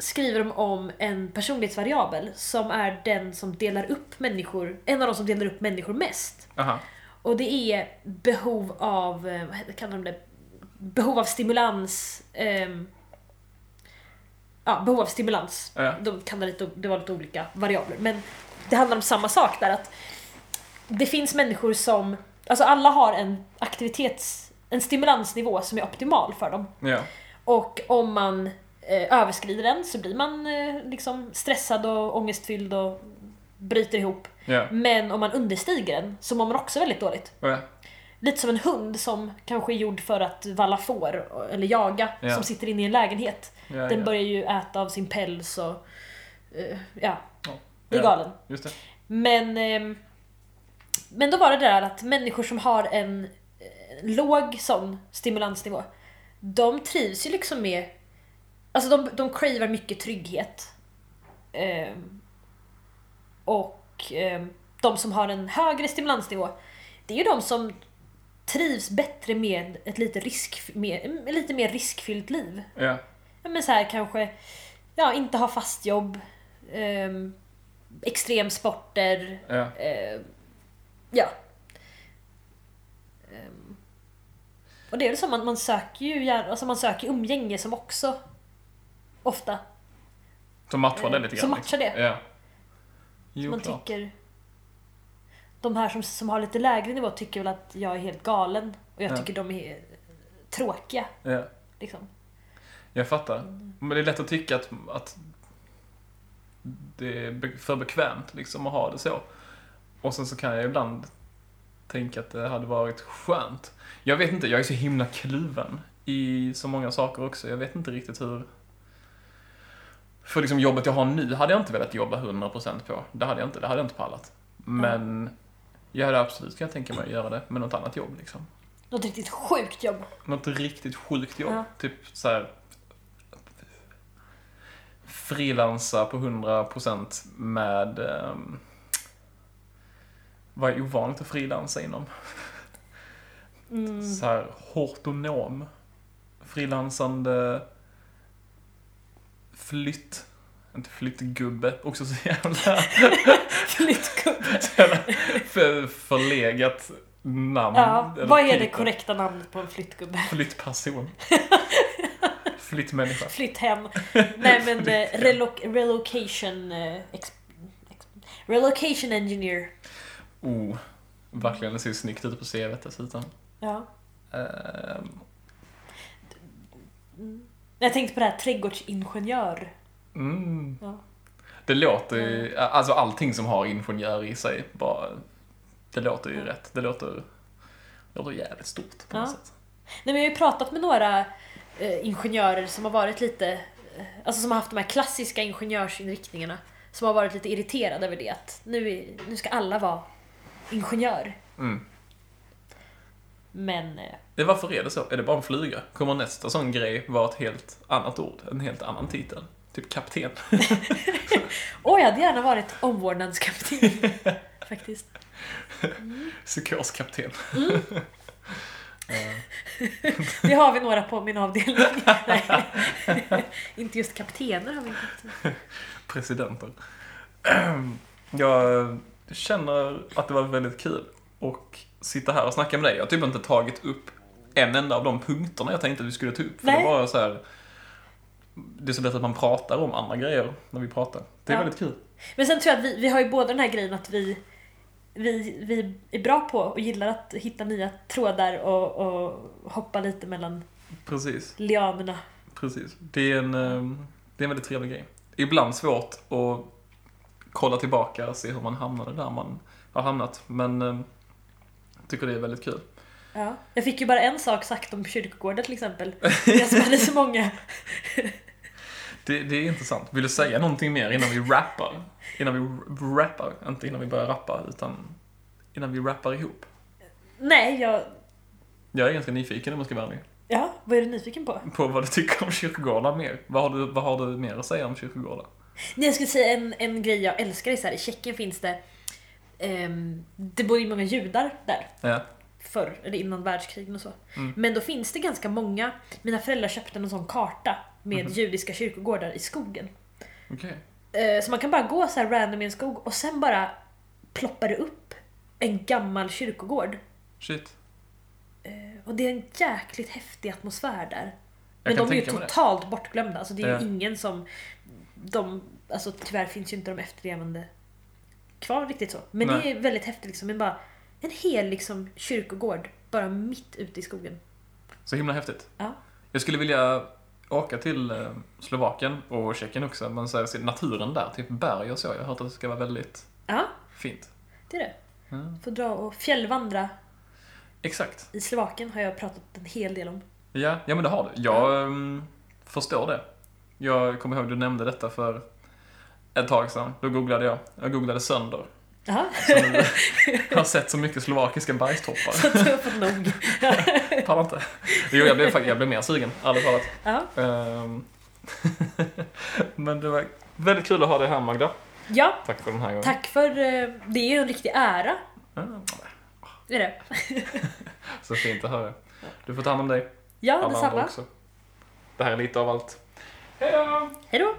[SPEAKER 2] skriver de om en personlighetsvariabel som är den som delar upp människor, en av de som delar upp människor mest.
[SPEAKER 1] Aha.
[SPEAKER 2] Och det är behov av, eh, vad kallar de det? Behov av stimulans. ehm, ja, behov av stimulans.
[SPEAKER 1] Ja.
[SPEAKER 2] De kan det, lite, det var lite olika variabler. Men det handlar om samma sak där att det finns människor som, alltså alla har en aktivitets, en stimulansnivå som är optimal för dem.
[SPEAKER 1] Ja.
[SPEAKER 2] Och om man eh, överskrider den så blir man eh, liksom stressad och ångestfylld och bryter ihop.
[SPEAKER 1] Ja.
[SPEAKER 2] Men om man understiger den så mår man också väldigt dåligt.
[SPEAKER 1] Ja.
[SPEAKER 2] Lite som en hund som kanske är gjord för att valla får eller jaga,
[SPEAKER 1] Ja.
[SPEAKER 2] som sitter inne i en lägenhet. Den
[SPEAKER 1] ja.
[SPEAKER 2] börjar ju äta av sin päls och... eh, ja,
[SPEAKER 1] Ja.
[SPEAKER 2] det är galen.
[SPEAKER 1] Det.
[SPEAKER 2] Men, ehm, men då var det där att människor som har en eh, låg sån stimulansnivå, de trivs ju liksom med... Alltså de, de cravar mycket trygghet. Ehm, och eh, de som har en högre stimulansnivå, det är ju de som trivs bättre med ett lite, risk, med, lite mer riskfyllt liv.
[SPEAKER 1] Ja.
[SPEAKER 2] Men så här kanske, ja, inte ha fast jobb, eh, extremsporter,
[SPEAKER 1] Ja.
[SPEAKER 2] eh, ja. Ehm, och det är väl så, man, man söker ju alltså man söker umgänge som också ofta
[SPEAKER 1] Som matchar det lite grann.
[SPEAKER 2] Som matchar det.
[SPEAKER 1] Ja. Jo,
[SPEAKER 2] man
[SPEAKER 1] klart.
[SPEAKER 2] tycker... De här som, som har lite lägre nivå tycker väl att jag är helt galen och jag
[SPEAKER 1] Ja.
[SPEAKER 2] tycker de är tråkiga.
[SPEAKER 1] Ja.
[SPEAKER 2] Liksom.
[SPEAKER 1] Jag fattar. Men det är lätt att tycka att, att det är för bekvämt liksom att ha det så. Och sen så kan jag ibland tänka att det hade varit skönt. Jag vet inte, jag är så himla kluven i så många saker också. Jag vet inte riktigt hur... För liksom jobbet jag har nu hade jag inte velat jobba 100% på. Det hade jag inte, det hade jag inte pallat. Men jag hade absolut kan jag tänka mig att göra det med något annat jobb liksom.
[SPEAKER 2] Något riktigt sjukt jobb.
[SPEAKER 1] Något riktigt sjukt jobb.
[SPEAKER 2] Ja.
[SPEAKER 1] Typ så här frilansa på 100% med um, vad är ovanligt att frilansa inom?
[SPEAKER 2] Mm.
[SPEAKER 1] Så här hortonom. Frilansande flytt. Inte flyttgubbe, också så jävla,
[SPEAKER 2] Flyttgubbe.
[SPEAKER 1] så jävla för, förlegat namn.
[SPEAKER 2] Ja, vad är det korrekta namnet på en flyttgubbe?
[SPEAKER 1] Flyttperson. Flyttmänniska.
[SPEAKER 2] Flytthem. Nej men eh, relo- relocation... eh, ex- ex- relocation engineer.
[SPEAKER 1] Oh, verkligen. Det ser snyggt ut på CVt dessutom.
[SPEAKER 2] Ja. Mm. Jag tänkte på det här trädgårdsingenjör.
[SPEAKER 1] mm.
[SPEAKER 2] Ja.
[SPEAKER 1] Det låter ju, alltså allting som har ingenjör i sig, bara, det låter ju rätt. Det låter, det låter jävligt stort på något
[SPEAKER 2] Ja.
[SPEAKER 1] sätt.
[SPEAKER 2] Nej, men jag har ju pratat med några eh, ingenjörer som har varit lite, alltså som har haft de här klassiska ingenjörsinriktningarna. Som har varit lite irriterade över det att nu, nu ska alla vara ingenjör.
[SPEAKER 1] Mm.
[SPEAKER 2] Men eh,
[SPEAKER 1] Det, varför är det så? Är det bara en fluga? Kommer nästa sån grej vara ett helt annat ord? En helt annan titel? Typ kapten?
[SPEAKER 2] åh, jag hade gärna varit omvårdnadskapten. faktiskt.
[SPEAKER 1] Psykoskapten.
[SPEAKER 2] Det har vi några på min avdelning. Inte just kaptener har vi inte.
[SPEAKER 1] presidenter. Jag känner att det var väldigt kul att sitta här och snacka med dig. Jag har typ inte tagit upp en enda av de punkterna jag tänkte att vi skulle ta upp. För
[SPEAKER 2] Nej.
[SPEAKER 1] det var så här, det är så lätt att man pratar om andra grejer när vi pratar. Det är
[SPEAKER 2] Ja.
[SPEAKER 1] väldigt kul.
[SPEAKER 2] Men sen tror jag att vi, vi har ju båda den här grejen att vi, vi, vi är bra på och gillar att hitta nya trådar och, och hoppa lite mellan
[SPEAKER 1] Precis,
[SPEAKER 2] lianerna.
[SPEAKER 1] precis. Det är en, eh, det är en väldigt trevlig grej. Ibland svårt att kolla tillbaka och se hur man hamnade där man har hamnat. Men eh, jag tycker det är väldigt kul.
[SPEAKER 2] Ja. Jag fick ju bara en sak sagt om kyrkogårdar till exempel. Jag som hade så många.
[SPEAKER 1] Det, det är intressant. Vill du säga någonting mer innan vi rappar? Innan vi rappar, inte innan vi börjar rappa, utan innan vi rappar ihop.
[SPEAKER 2] Nej, jag...
[SPEAKER 1] Jag är ganska nyfiken om jag ska vara ärlig.
[SPEAKER 2] Ja, vad är du nyfiken på?
[SPEAKER 1] På vad du tycker om kyrkogårdar mer. Vad har du, vad har du mer att säga om kyrkogårdar?
[SPEAKER 2] Nej, jag skulle säga en, en grej jag älskar är så här, i Tjeckien finns det... ehm, det bor ju många judar där.
[SPEAKER 1] Ja.
[SPEAKER 2] förr, eller innan världskrigen och så.
[SPEAKER 1] Mm.
[SPEAKER 2] Men då finns det ganska många, mina föräldrar köpte en sån karta med
[SPEAKER 1] Mhm.
[SPEAKER 2] judiska kyrkogårdar i skogen.
[SPEAKER 1] Okej.
[SPEAKER 2] Eh, Så man kan bara gå så här random i en skog och sen bara ploppar det upp en gammal kyrkogård.
[SPEAKER 1] Shit.
[SPEAKER 2] Eh, Och det är en jäkligt häftig atmosfär där. Men de är ju
[SPEAKER 1] mig det.
[SPEAKER 2] totalt bortglömda. Alltså det är
[SPEAKER 1] Ja.
[SPEAKER 2] ju ingen som... De, alltså tyvärr finns ju inte de efterlevande kvar riktigt så. Men
[SPEAKER 1] Nej.
[SPEAKER 2] det är väldigt häftigt liksom. Men bara en hel liksom, kyrkogård bara mitt ute i skogen.
[SPEAKER 1] Så himla häftigt.
[SPEAKER 2] Ja.
[SPEAKER 1] Jag skulle vilja åka till eh, Slovakien och Tjeckien också, men så här, naturen där, typ berg och så. Jag har hört att det ska vara väldigt
[SPEAKER 2] Ja,
[SPEAKER 1] fint.
[SPEAKER 2] det är det.
[SPEAKER 1] Ja.
[SPEAKER 2] Få dra och fjällvandra
[SPEAKER 1] Exakt.
[SPEAKER 2] i Slovakien har jag pratat en hel del om.
[SPEAKER 1] Ja, ja men det har du. Jag ehm, förstår det. Jag kommer ihåg du nämnde detta för ett tag sedan. Då googlade jag. Jag googlade sönder. Nu jag har sett så mycket slovakiska bergstoppar.
[SPEAKER 2] så du har fått nog.
[SPEAKER 1] Pallar inte. Jo, jag blev, jag blev mer sugen, ärligt talat. Ehm, Men det var väldigt kul att ha dig här Magda.
[SPEAKER 2] Ja,
[SPEAKER 1] Tack för den här gången.
[SPEAKER 2] tack för... eh, Det är ju en riktig ära.
[SPEAKER 1] Ja,
[SPEAKER 2] Är det?
[SPEAKER 1] så fint att höra. Du får ta hand om dig.
[SPEAKER 2] Ja,
[SPEAKER 1] Alla
[SPEAKER 2] detsamma.
[SPEAKER 1] också. Det här är lite av allt. Hej då!
[SPEAKER 2] Hej då!